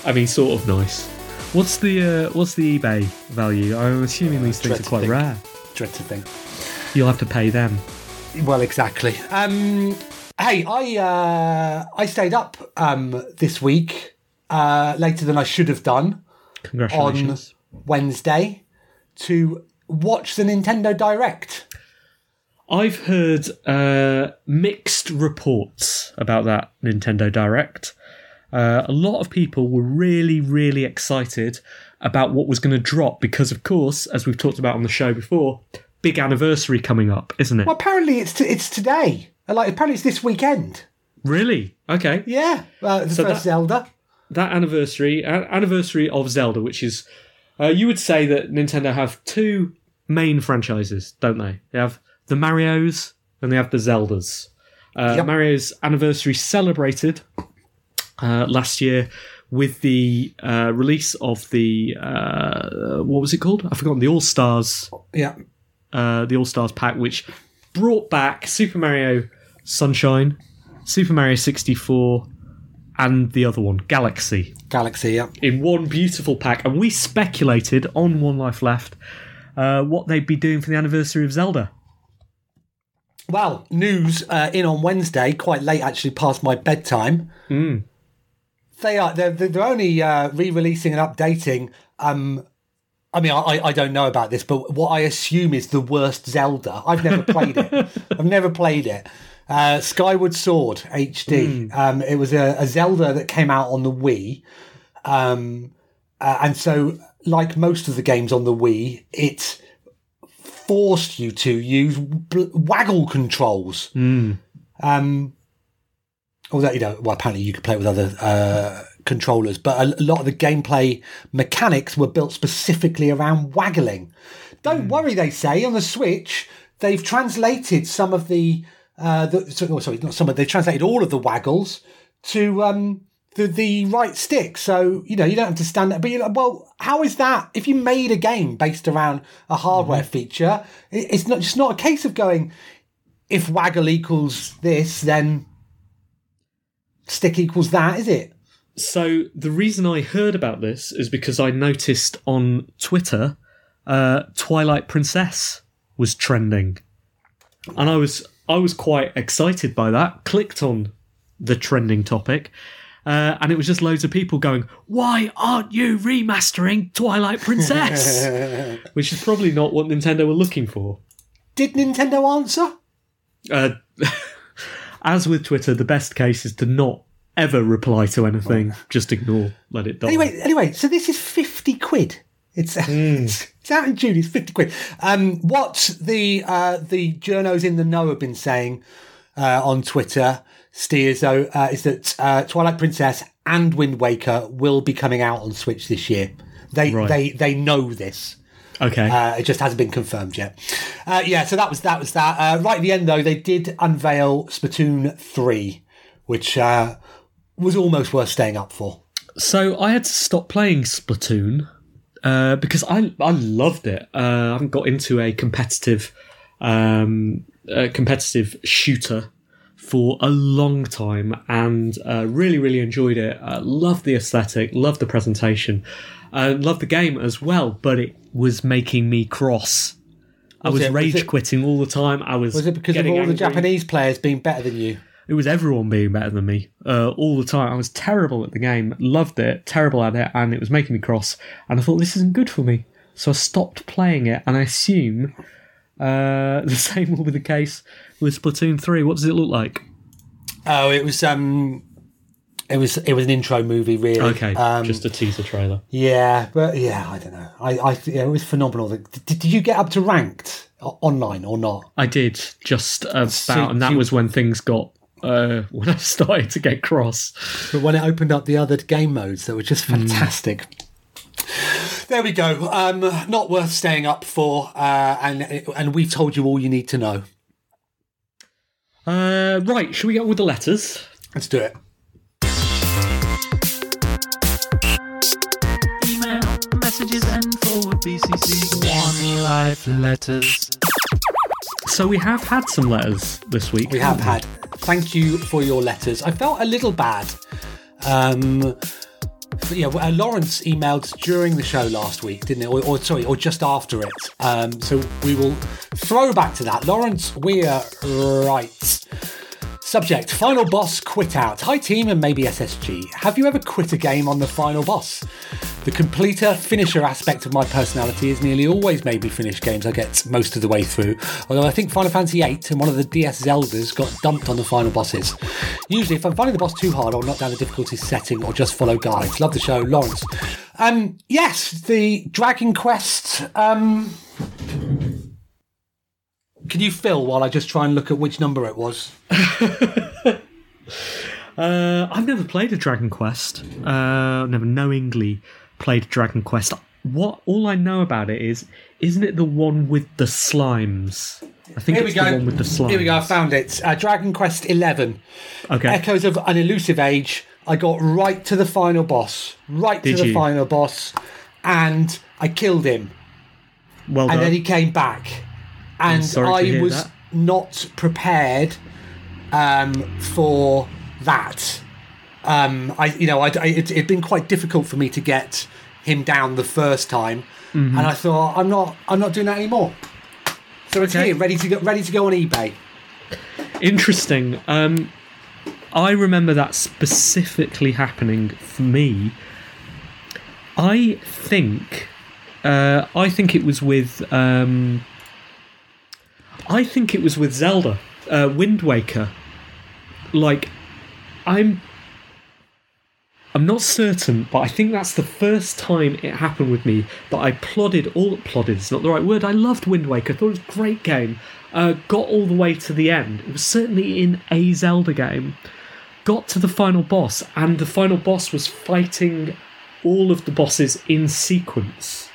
Speaker 1: I mean, sort of nice. What's the uh, what's the eBay value? I'm assuming these things are quite
Speaker 2: think.
Speaker 1: rare.
Speaker 2: Dread to think.
Speaker 1: You'll have to pay them.
Speaker 2: Well, exactly. Um, hey, I uh, I stayed up um, this week uh, later than I should have done on Wednesday to watch the Nintendo Direct.
Speaker 1: I've heard uh, mixed reports about that Nintendo Direct. Uh, a lot of people were really, really excited about what was going to drop because, of course, as we've talked about on the show before, big anniversary coming up, isn't it?
Speaker 2: Well, apparently it's t- it's today. Like apparently it's this weekend.
Speaker 1: Really? Okay.
Speaker 2: Yeah, uh, the
Speaker 1: So
Speaker 2: first
Speaker 1: that-
Speaker 2: Zelda.
Speaker 1: that anniversary anniversary of Zelda, which is uh, you would say that Nintendo have two main franchises, don't they? They have the Mario's and they have the Zeldas. Uh,
Speaker 2: Yep.
Speaker 1: Mario's anniversary celebrated uh, last year with the uh, release of the uh, what was it called? I've forgotten. The All Stars
Speaker 2: Yeah,
Speaker 1: uh, the All Stars pack, which brought back Super Mario Sunshine, Super Mario 64, and the other one, Galaxy
Speaker 2: Galaxy. Yeah.
Speaker 1: in one beautiful pack, and we speculated on One Life Left uh, what they'd be doing for the anniversary of Zelda.
Speaker 2: Well, news uh, in on Wednesday, quite late actually, past my bedtime. They are they're, they're only uh, re-releasing and updating. Um, I mean, I, I don't know about this, but what I assume is the worst Zelda. I've never played it. I've never played it. Uh, Skyward Sword HD. Um, it was a, a Zelda that came out on the Wii, um, uh, and so like most of the games on the Wii, it forced you to use bl- waggle controls. Um, although you know, well, apparently you could play with other uh, controllers, but a, a lot of the gameplay mechanics were built specifically around waggling. Don't worry, they say on the Switch they've translated some of the, uh, the oh, sorry, not some of they've translated all of the waggles to um, the the right stick. So you know you don't have to stand there. But you're like, well, how is that? If you made a game based around a hardware feature, it's not just not a case of going if waggle equals this, then stick equals that, is it?
Speaker 1: So the reason I heard about this is because I noticed on Twitter uh, Twilight Princess was trending, and I was I was quite excited by that. Clicked on the trending topic, uh, and it was just loads of people going, "Why aren't you remastering Twilight Princess?" Which is probably not what Nintendo were looking for.
Speaker 2: Did Nintendo answer?
Speaker 1: Uh, as with Twitter, the best case is to not ever reply to anything. Just ignore, let it die.
Speaker 2: Anyway, anyway, so this is fifty quid. It's it's, it's out in June. It's fifty quid. Um, what the uh, the journos in the know have been saying uh, on Twitter, steers though, uh, is that uh, Twilight Princess and Wind Waker will be coming out on Switch this year. They
Speaker 1: Right.
Speaker 2: they they know this.
Speaker 1: okay.
Speaker 2: Uh, it just hasn't been confirmed yet. Uh, yeah, so that was that was that. Uh, right at the end though, they did unveil Splatoon three, which uh, was almost worth staying up for.
Speaker 1: So I had to stop playing Splatoon uh, because I I loved it. Uh, I haven't got into a competitive um, uh, competitive shooter for a long time, and uh, really really enjoyed it. Uh, loved the aesthetic, loved the presentation, uh, loved the game as well. But it was making me cross. I
Speaker 2: Was
Speaker 1: was,
Speaker 2: it- was
Speaker 1: rage
Speaker 2: it-
Speaker 1: quitting all the time. I was
Speaker 2: Was it because of all the. Japanese players being better than you?
Speaker 1: It was everyone being better than me uh, all the time. I was terrible at the game, loved it, terrible at it, and it was making me cross. And I thought this isn't good for me, so I stopped playing it. And I assume uh, the same will be the case with Splatoon three. What does it look like?
Speaker 2: Oh, it was um, it was it was an intro movie, really.
Speaker 1: Okay,
Speaker 2: Um,
Speaker 1: just a teaser trailer.
Speaker 2: yeah, but yeah, I don't know. I I yeah, it was phenomenal. Did, did you get up to ranked online or not?
Speaker 1: I did just about,
Speaker 2: So
Speaker 1: and that
Speaker 2: you-
Speaker 1: was when things got uh, when I started to get cross.
Speaker 2: But when it opened up the other game modes, that were just fantastic. There we go. Um, not worth staying up for, uh, and and we've told you all you need to know.
Speaker 1: Uh, right, shall we get on with the letters?
Speaker 2: Let's do it.
Speaker 4: Email messages and forward BCC one life letters.
Speaker 1: So we have had some letters this week.
Speaker 2: We have had. Thank you for your letters. I felt a little bad. Um, yeah, uh, Lawrence emailed during the show last week, didn't it? Or, or sorry, or just after it. Um, so we will throw back to that. Lawrence Weir writes. Subject: Final boss quit out. Hi team and maybe SSG. Have you ever quit a game on the final boss? The completer finisher aspect of my personality has nearly always made me finish games I get most of the way through. Although I think Final Fantasy VIII and one of the DS Zeldas got dumped on the final bosses. Usually, if I'm finding the boss too hard, I'll knock down the difficulty setting or just follow guides. Love the show, Lawrence. Um, yes, the Dragon Quest. Um, can you fill while I just try and look at which number it was?
Speaker 1: Uh, I've never played a Dragon Quest. Uh, never knowingly played Dragon Quest. What all I know about it is, isn't it the one with the slimes? I think
Speaker 2: Here we
Speaker 1: it's
Speaker 2: go.
Speaker 1: the one with the slimes.
Speaker 2: Here we go. I found it. Uh, Dragon Quest Eleven.
Speaker 1: Okay.
Speaker 2: Echoes of an Elusive Age. I got right to the final boss. Right
Speaker 1: Did
Speaker 2: to the
Speaker 1: you?
Speaker 2: final boss, and I killed him.
Speaker 1: well
Speaker 2: and
Speaker 1: done.
Speaker 2: then he came back, and I was
Speaker 1: that.
Speaker 2: not prepared um, for that. Um, I, you know, I, I, it, it'd been quite difficult for me to get him down the first time,
Speaker 1: Mm-hmm.
Speaker 2: and I thought, I'm not, I'm not doing that anymore. So it's
Speaker 1: Okay.
Speaker 2: here, ready to go, ready to go on eBay.
Speaker 1: Interesting. Um, I remember that specifically happening for me. I think, uh, I think it was with, um, I think it was with Zelda, uh, Wind Waker. Like, I'm, I'm not certain, but I think that's the first time it happened with me that I plodded all plodded is not the right word. I loved Wind Waker. I thought it was a great game. Uh, got all the way to the end. It was certainly in a Zelda game. Got to the final boss, and the final boss was fighting all of the bosses in sequence.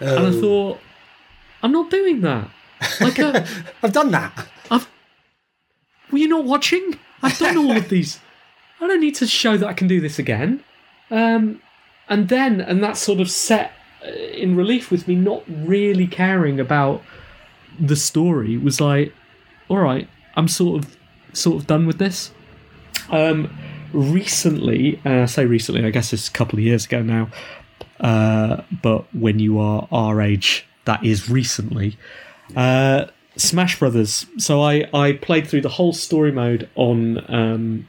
Speaker 1: And I
Speaker 2: Oh.
Speaker 1: thought, I'm not doing that. Like, uh,
Speaker 2: I've done that.
Speaker 1: I've. Were you not watching? I've done all of these. I don't need to show that I can do this again. Um, and then, and that sort of set uh, in relief with me not really caring about the story was like, all right, I'm sort of, sort of done with this. Um, recently, uh, I say recently, I guess it's a couple of years ago now. Uh, but when you are our age, that is recently. Uh, Smash Brothers. So I, I played through the whole story mode on um,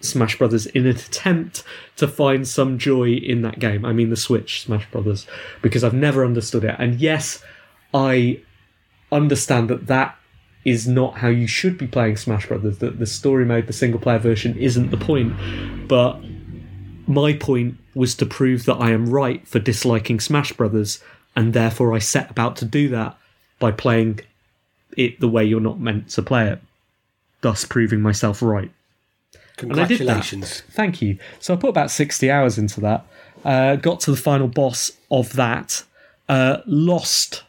Speaker 1: Smash Brothers in an attempt to find some joy in that game. I mean, the Switch Smash Brothers, because I've never understood it. And yes, I understand that that is not how you should be playing Smash Brothers. That the story mode, the single player version, isn't the point. But my point was to prove that I am right for disliking Smash Brothers, and therefore I set about to do that by playing it the way you're not meant to play it, thus proving myself right. I did that.
Speaker 2: Congratulations.
Speaker 1: Thank you. So I put about 60 hours into that, uh, got to the final boss of that, uh, lost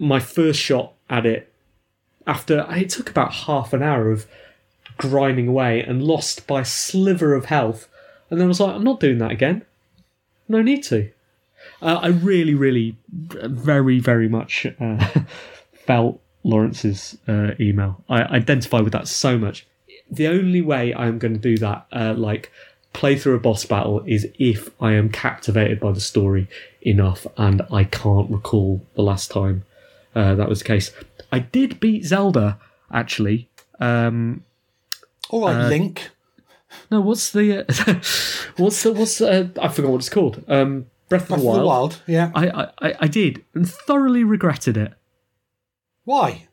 Speaker 1: my first shot at it after it took about half an hour of grinding away and lost by a sliver of health. And then I was like, I'm not doing that again. No need to. Uh, I really, really, very, very much uh, felt Lawrence's uh, email. I identify with that so much. The only way I'm going to do that, uh, like play through a boss battle, is if I am captivated by the story enough, and I can't recall the last time uh, that was the case. I did beat Zelda actually. Um,
Speaker 2: All right, Link.
Speaker 1: no, what's the uh, what's the, what's uh, I forgot what it's called. Um, Breath of
Speaker 2: Breath
Speaker 1: the
Speaker 2: of
Speaker 1: Wild.
Speaker 2: the Wild. Yeah.
Speaker 1: I, I I- I did and thoroughly regretted it
Speaker 2: Why?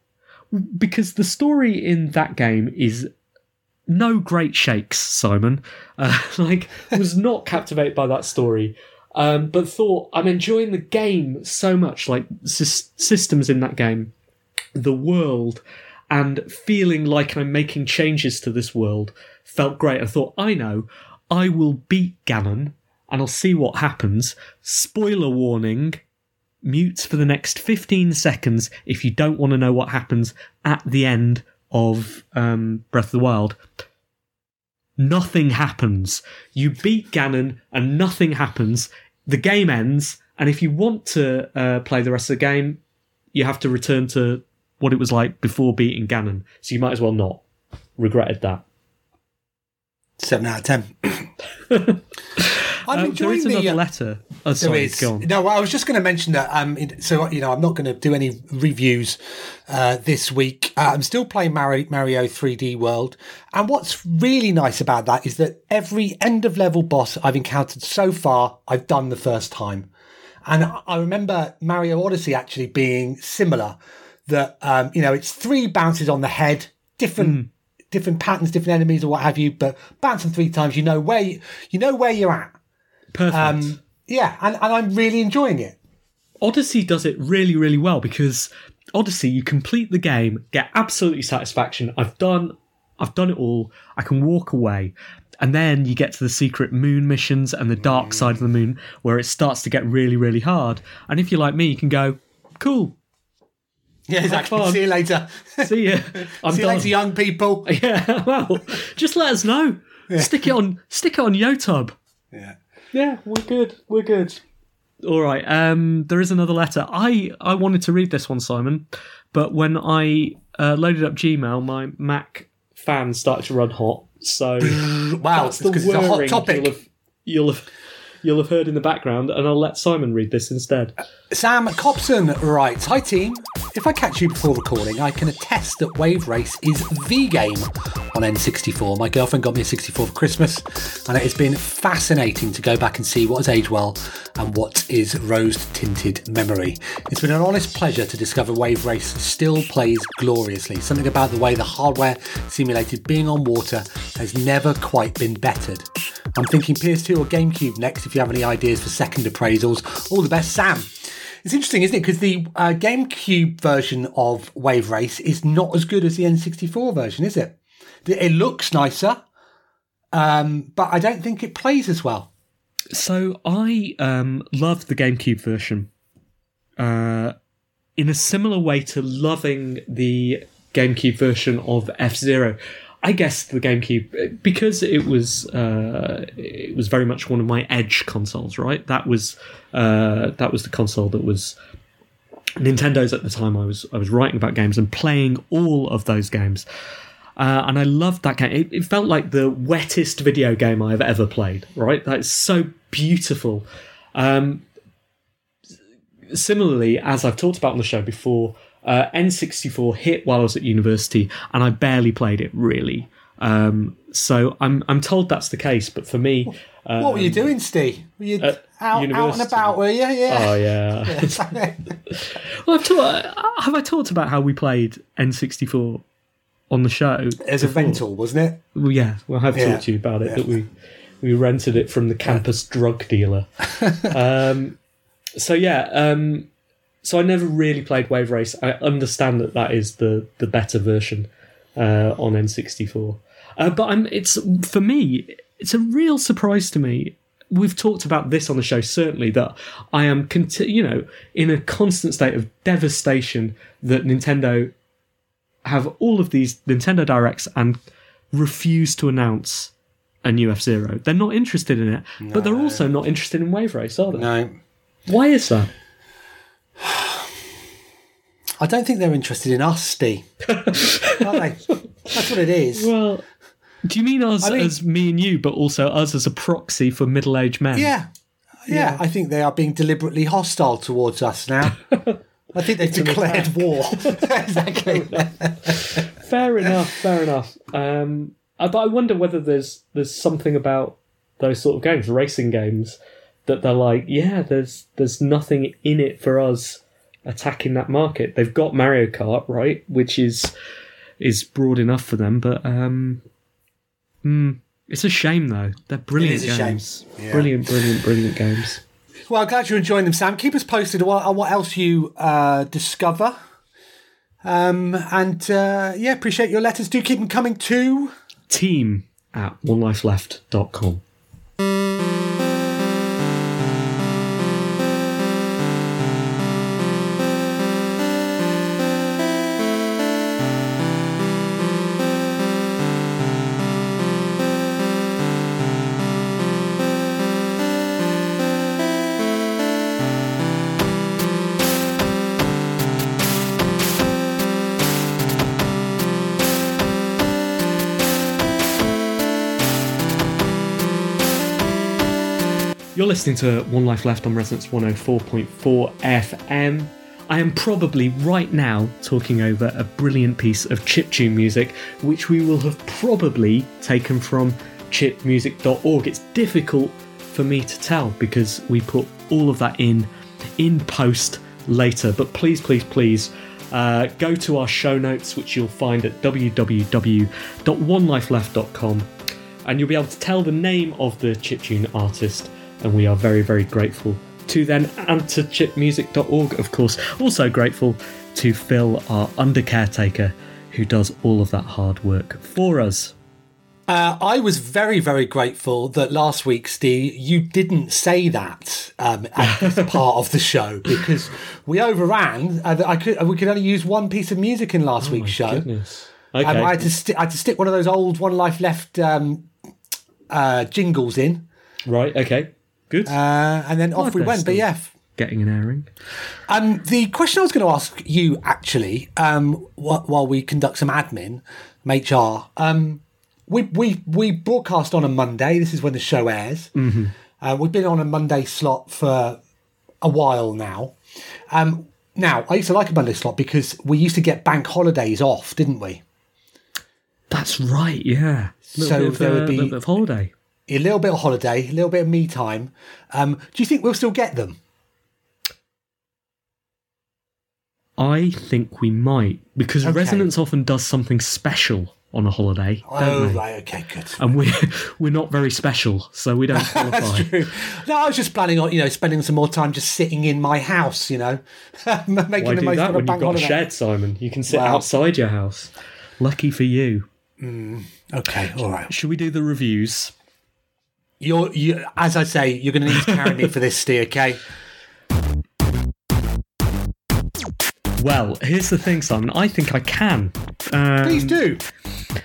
Speaker 1: because the story in that game is no great shakes. Simon, uh, like was not captivated by that story. Um, but thought I'm enjoying the game so much, like sys- systems in that game, the world, and feeling like I'm making changes to this world felt great. I thought, I know, I will beat Ganon and I'll see what happens. Spoiler warning mute for the next 15 seconds if you don't want to know what happens at the end of um, Breath of the Wild, nothing happens. You beat Ganon and nothing happens. The game ends, and if you want to uh, play the rest of the game, you have to return to what it was like before beating Ganon. So you might as well not. Regretted that.
Speaker 2: Seven out of ten. I'm
Speaker 1: Um,
Speaker 2: enjoying
Speaker 1: there is
Speaker 2: the.
Speaker 1: another
Speaker 2: uh,
Speaker 1: letter. Oh, sorry,
Speaker 2: is.
Speaker 1: go on.
Speaker 2: No, I was just going to mention that. Um, so you know, I'm not going to do any reviews uh, this week. Uh, I'm still playing Mario, Mario 3D World, and what's really nice about that is that every end of level boss I've encountered so far, I've done the first time. And I- remember Mario Odyssey actually being similar. That um, you know, it's three bounces on the head, different different patterns, different enemies, or what have you. But bounce them three times, you know where you, you know where you're at.
Speaker 1: Perfect.
Speaker 2: Um, yeah, and, and I'm really enjoying it.
Speaker 1: Odyssey does it really, really well because Odyssey, you complete the game, get absolutely satisfaction. I've done, I've done it all. I can walk away, and then you get to the secret moon missions and the dark side of the moon, where it starts to get really, really hard. And if you're like me, you can go, "Cool,
Speaker 2: Yeah, exactly. See you later.
Speaker 1: see you. I'm
Speaker 2: See you
Speaker 1: done."
Speaker 2: later, young people.
Speaker 1: yeah, well, just let us know. Stick it on, stick it on YouTube.
Speaker 2: Yeah.
Speaker 1: Yeah, we're good. We're good. All right. Um, there is another letter. I I wanted to read this one, Simon, but when I uh, loaded up Gmail, my Mac fan started to run hot. So
Speaker 2: Wow,
Speaker 1: that's
Speaker 2: it's
Speaker 1: the
Speaker 2: because it's a hot topic.
Speaker 1: You'll have, you'll have you'll have heard in the background, and I'll let Simon read this instead.
Speaker 2: Sam Cobson writes Hi, team. If I catch you before recording, I can attest that Wave Race is the game on N64. My girlfriend got me a 64 for Christmas, and it has been fascinating to go back and see what has aged well and what is rose tinted memory. It's been an honest pleasure to discover Wave Race still plays gloriously. Something about the way the hardware simulated being on water has never quite been bettered. I'm thinking PS2 or GameCube next if you have any ideas for second appraisals. All the best, Sam. It's interesting, isn't it? Because the uh, GameCube version of Wave Race is not as good as the N64 version, is it? It looks nicer, um, but I don't think it plays as well.
Speaker 1: So I um, loved the GameCube version, uh, in a similar way to loving the GameCube version of F Zero. I guess the GameCube because it was uh, it was very much one of my edge consoles, right? That was uh, that was the console that was Nintendo's at the time. I was I was writing about games and playing all of those games. Uh, and I loved that game. It, it felt like the wettest video game I've ever played. Right, that's so beautiful. Um, similarly, as I've talked about on the show before, uh, N64 hit while I was at university, and I barely played it really. Um, so I'm I'm told that's the case, but for me, uh,
Speaker 2: what were you doing, Steve? Were you out, out and about, were you? Yeah.
Speaker 1: oh yeah. well, I've talked, have I talked about how we played N64 on the show?
Speaker 2: As a rental, wasn't it?
Speaker 1: Well, yeah, well, I have
Speaker 2: Yeah.
Speaker 1: talked to you about it that we we rented it from the campus drug dealer. um, so yeah, um, so I never really played Wave Race. I understand that that is the the better version uh, on N64, uh, but I'm it's for me it's a real surprise to me. We've talked about this on the show certainly that I am conti- you know in a constant state of devastation that Nintendo have all of these Nintendo Directs and refuse to announce a new F Zero. They're not interested in it, but they're also not interested in Wave Race, are they?
Speaker 2: No.
Speaker 1: Why is that?
Speaker 2: I don't think they're interested in us, Steve. Are they? That's what it is.
Speaker 1: Well, do you mean us
Speaker 2: I mean-
Speaker 1: as me and you, but also us as a proxy for middle aged men?
Speaker 2: Yeah. yeah. I think they are being deliberately hostile towards us now. I think they've declared war. exactly.
Speaker 1: Fair enough. Fair enough. Um, uh, but I wonder whether there's there's something about those sort of games, racing games, that they're like, yeah, there's there's nothing in it for us attacking that market. They've got Mario Kart, right, which is is broad enough for them, but um, mm, it's a shame though. They're brilliant
Speaker 2: is a shame.
Speaker 1: games. Brilliant, brilliant, brilliant games.
Speaker 2: Well, I'm glad you're enjoying them, Sam. Keep us posted on what, on what else you uh, discover. Um, and uh, yeah, appreciate your letters. Do keep them coming too.
Speaker 1: Team at onelifeleft.com. listening to One Life Left on Resonance 104.4 FM. I am probably right now talking over a brilliant piece of chiptune music, which we will have probably taken from chipmusic.org. It's difficult for me to tell because we put all of that in in post later. But please, please, please uh, go to our show notes, which you'll find at www.onelifeleft.com, and you'll be able to tell the name of the chiptune artist. And we are very, very grateful to them and to chipmusic.org, of course. Also grateful to Phil, our under caretaker, who does all of that hard work for us.
Speaker 2: Uh, I was very, very grateful that last week, Steve, you didn't say that um, at this part of the show because we overran. Uh, I could, we could only use one piece of music in last week's show.
Speaker 1: Goodness.
Speaker 2: Um,
Speaker 1: Okay.
Speaker 2: I, had to sti- I had to stick one of those old One Life Left um, uh, jingles in,
Speaker 1: right, okay. Good.
Speaker 2: uh, and then off we went. But yeah,
Speaker 1: Getting an airing.
Speaker 2: Um, the question I was going to ask you actually, um, wh- while we conduct some admin, HR, um, we we we broadcast on a Monday. This is when the show airs. Mm-hmm. Uh, we've been on a Monday slot for a while now. Um, now I used to like a Monday slot because we used to get bank holidays off, didn't we?
Speaker 1: That's right, yeah.
Speaker 2: So there would
Speaker 1: uh,
Speaker 2: be-
Speaker 1: little bit of holiday.
Speaker 2: A little bit of holiday, a little bit of me time. Um, do you think we'll still get them?
Speaker 1: I think we might because
Speaker 2: Okay.
Speaker 1: Resonance often does something special on a holiday, don't
Speaker 2: Oh,
Speaker 1: they?
Speaker 2: right, okay, good.
Speaker 1: And we're we're not very special, so we don't qualify.
Speaker 2: That's true. No, I was just planning on, you know, spending some more time just sitting in my house, you know, making
Speaker 1: Why
Speaker 2: the
Speaker 1: do
Speaker 2: most
Speaker 1: that
Speaker 2: of a
Speaker 1: when you've got
Speaker 2: holiday.
Speaker 1: a shed, Simon? You can sit
Speaker 2: Wow.
Speaker 1: outside your house. Lucky for you.
Speaker 2: Okay, all right.
Speaker 1: Should we do the reviews?
Speaker 2: You're, you, as I say, you're going to need to carry me for this, Steve. Okay.
Speaker 1: Well, here's the thing, Simon. I think I can. Um,
Speaker 2: Please do.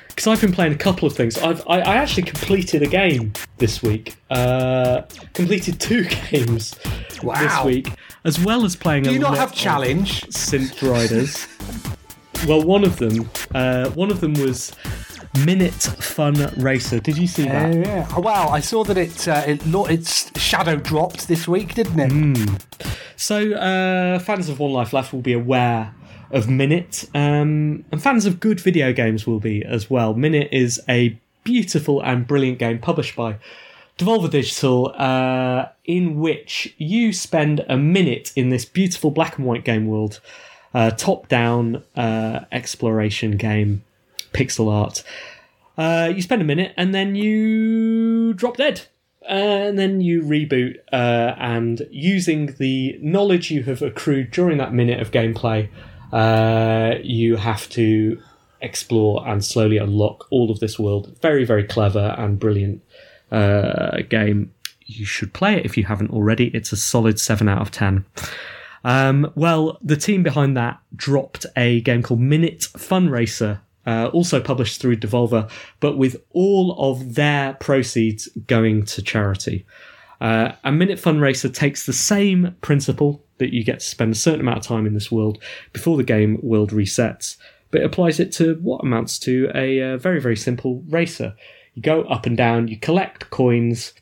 Speaker 1: because I've been playing a couple of things. I've I, I actually completed a game this week. Uh, completed two games this week, as well as playing.
Speaker 2: Do
Speaker 1: a
Speaker 2: you not have challenge?
Speaker 1: Synth Riders. well, one of them, uh, one of them was Minit Fun Racer. Did you see that?
Speaker 2: Oh, yeah. Oh, Well, I saw that it uh, it it's shadow dropped this week, didn't it?
Speaker 1: Mm. So, uh, fans of One Life Left will be aware of Minit, um, and fans of good video games will be as well. Minit is a beautiful and brilliant game published by Devolver Digital, uh, in which you spend a minute in this beautiful black and white game world, uh, top down uh, exploration game, pixel art. Uh, you spend a minute and then you drop dead. And then you reboot, uh, and using the knowledge you have accrued during that minute of gameplay, uh, you have to explore and slowly unlock all of this world. Very, very clever and brilliant uh, game. You should play it if you haven't already. It's a solid 7 out of 10. Um, well, the team behind that dropped a game called Minit Fun Racer, uh, also published through Devolver, but with all of their proceeds going to charity. Uh, a Minit Fun Racer takes the same principle that you get to spend a certain amount of time in this world before the game world resets, but it applies it to what amounts to a uh, very, very simple racer. You go up and down, you collect coins,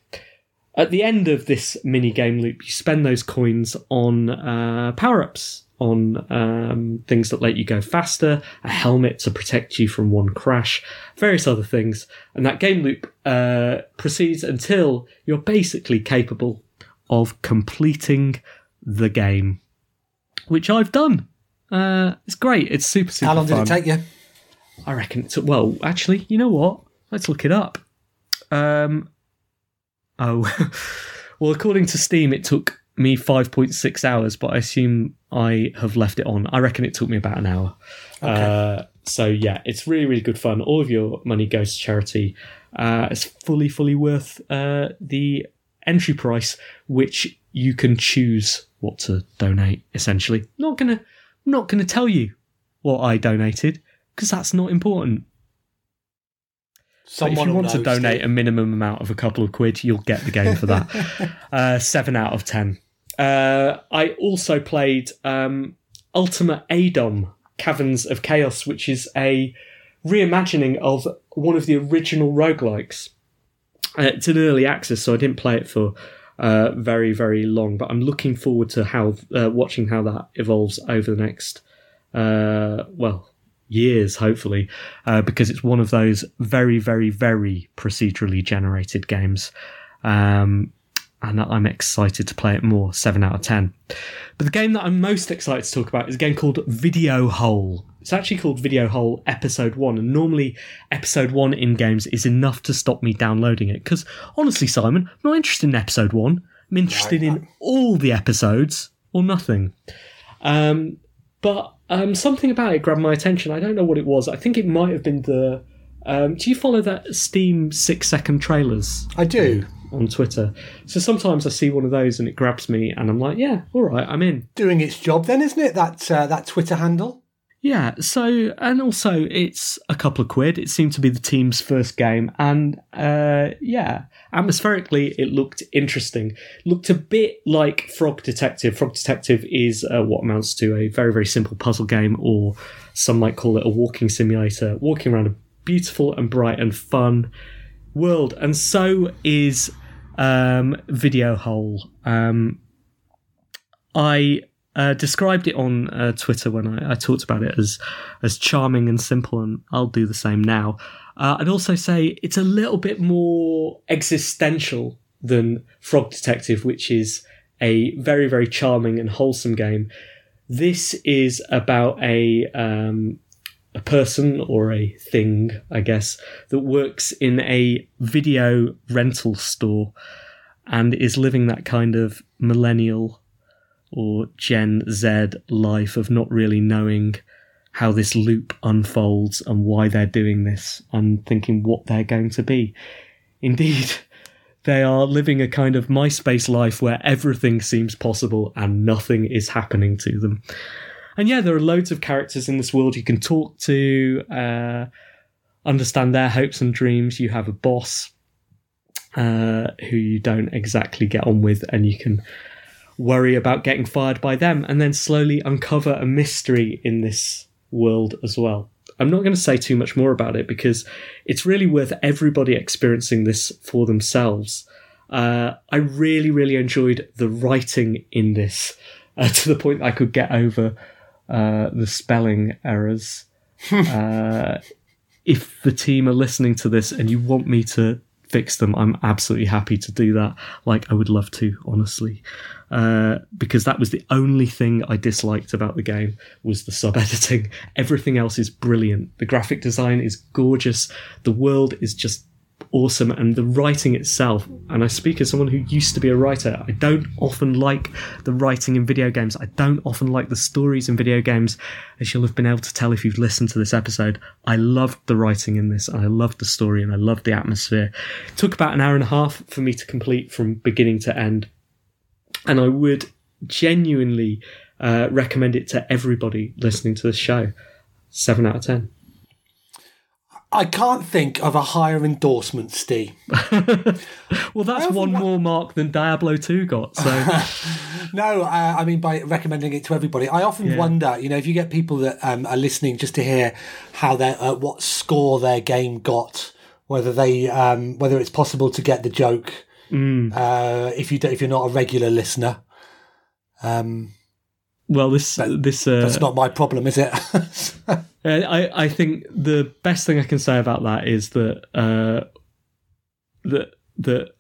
Speaker 1: at the end of this mini game loop, you spend those coins on uh, power ups, on um, things that let you go faster, a helmet to protect you from one crash, various other things. And that game loop uh, proceeds until you're basically capable of completing the game, which I've done. Uh, it's great. It's super, super
Speaker 2: How long
Speaker 1: fun.
Speaker 2: did it take you?
Speaker 1: I reckon it took. Well, actually, you know what? Let's look it up. Um, oh, well, according to Steam, it took me 5.6 hours, but I assume I have left it on. I reckon it took me about an hour. Uh, so, yeah, it's really, really good fun. All of your money goes to charity. Uh, it's fully, fully worth uh, the entry price, which you can choose what to donate, essentially. Not gonna, not gonna tell you what I donated because that's not important. But
Speaker 2: Someone
Speaker 1: if you want to donate
Speaker 2: Steve.
Speaker 1: a minimum amount of a couple of quid, you'll get the game for that. uh, seven out of ten. Uh, I also played um, Ultimate ADOM Caverns of Chaos, which is a reimagining of one of the original roguelikes. Uh, it's an early access, so I didn't play it for uh, very very long. But I'm looking forward to how uh, watching how that evolves over the next uh, well years, hopefully, uh, because it's one of those very very very procedurally generated games. Um, and I'm excited to play it more. Seven out of ten. But the game that I'm most excited to talk about is a game called Video Hole. It's actually called Video Hole Episode 1, and normally Episode 1 in games is enough to stop me downloading it. Because honestly, Simon, I'm not interested in Episode 1. I'm interested in all the episodes or nothing. Um, but um, something about it grabbed my attention. I don't know what it was. I think it might have been the. Um, do you follow that Steam six second trailers?
Speaker 2: I do.
Speaker 1: On Twitter. So sometimes I see one of those and it grabs me, and I'm like, yeah, all right, I'm in.
Speaker 2: Doing its job, then, isn't it? That uh, that Twitter handle.
Speaker 1: Yeah. So and also it's a couple of quid. It seemed to be the team's first game, and uh, yeah, atmospherically it looked interesting. Looked a bit like Frog Detective. Frog Detective is uh, what amounts to a very very simple puzzle game, or some might call it a walking simulator, walking around a beautiful and bright and fun world, and so is um, Video Hole. Um, I uh, described it on uh, Twitter when I, I talked about it as as charming and simple, and I'll do the same now. Uh, I'd also say it's a little bit more existential than Frog Detective, which is a very very charming and wholesome game. This is about a um, a person or a thing, I guess, that works in a video rental store and is living that kind of millennial or Gen Z life of not really knowing how this loop unfolds and why they're doing this and thinking what they're going to be. Indeed, they are living a kind of MySpace life where everything seems possible and nothing is happening to them. And yeah, there are loads of characters in this world you can talk to, uh, understand their hopes and dreams. You have a boss uh, who you don't exactly get on with, and you can worry about getting fired by them, and then slowly uncover a mystery in this world as well. I'm not going to say too much more about it because it's really worth everybody experiencing this for themselves. Uh, I really, really enjoyed the writing in this uh, to the point I could get over uh, the spelling errors. uh, if the team are listening to this and you want me to fix them, I'm absolutely happy to do that. Like, I would love to, honestly. Uh, because that was the only thing I disliked about the game was the sub editing. Everything else is brilliant. The graphic design is gorgeous. The world is just awesome and the writing itself and i speak as someone who used to be a writer i don't often like the writing in video games. I don't often like the stories in video games. As you'll have been able to tell if you've listened to this episode i loved the writing in this and i loved the story and i loved the atmosphere. It took about an hour and a half for me to complete from beginning to end and i would genuinely uh, recommend it to everybody listening to this show. 7 out of 10
Speaker 2: I can't think of a higher endorsement, Steve.
Speaker 1: well, that's one more mark than Diablo 2 got. So,
Speaker 2: No, uh, I mean by recommending it to everybody. I often
Speaker 1: Yeah.
Speaker 2: wonder, you know, if you get people that um, are listening just to hear how their uh, what score their game got, whether they um, whether it's possible to get the joke
Speaker 1: Mm.
Speaker 2: uh, if you if you're not a regular listener. Um,
Speaker 1: well, this this uh,
Speaker 2: that's not my problem, is it?
Speaker 1: Uh, I, I think the best thing I can say about that is that uh, that that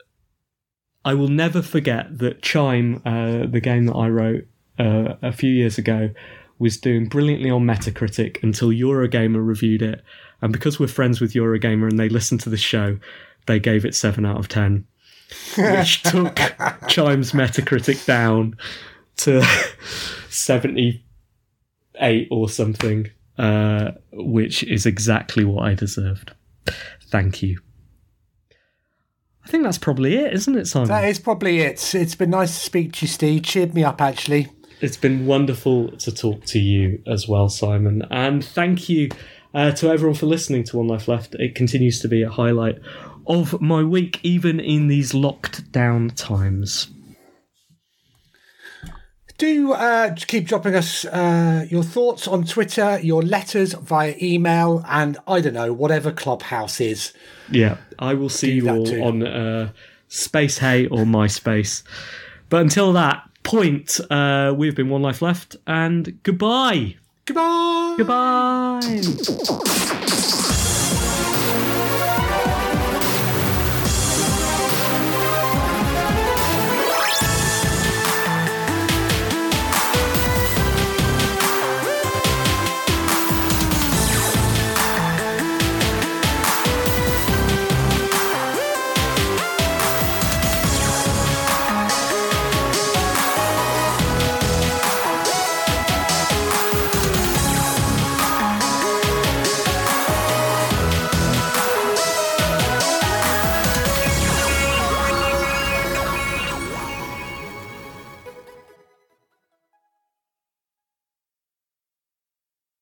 Speaker 1: I will never forget that Chime, uh, the game that I wrote uh, a few years ago, was doing brilliantly on Metacritic until Eurogamer reviewed it, and because we're friends with Eurogamer and they listened to the show, they gave it seven out of ten, which took Chime's Metacritic down to seventy eight or something, uh, which is exactly what I deserved. Thank you. I think that's probably it, isn't it, Simon?
Speaker 2: that is probably it. It's been nice to speak to you, Steve. Cheered me up, actually.
Speaker 1: It's been wonderful to talk to you as well, Simon. And thank you uh, to everyone for listening to One Life Left. It continues to be a highlight of my week, even in these locked down times.
Speaker 2: Do uh, keep dropping us uh, your thoughts on Twitter, your letters via email, and I don't know, whatever Clubhouse is.
Speaker 1: Yeah, I will see you all
Speaker 2: too.
Speaker 1: on uh, Space Hey or MySpace. But until that point, uh, we've been One Life Left, and goodbye.
Speaker 2: Goodbye.
Speaker 1: Goodbye.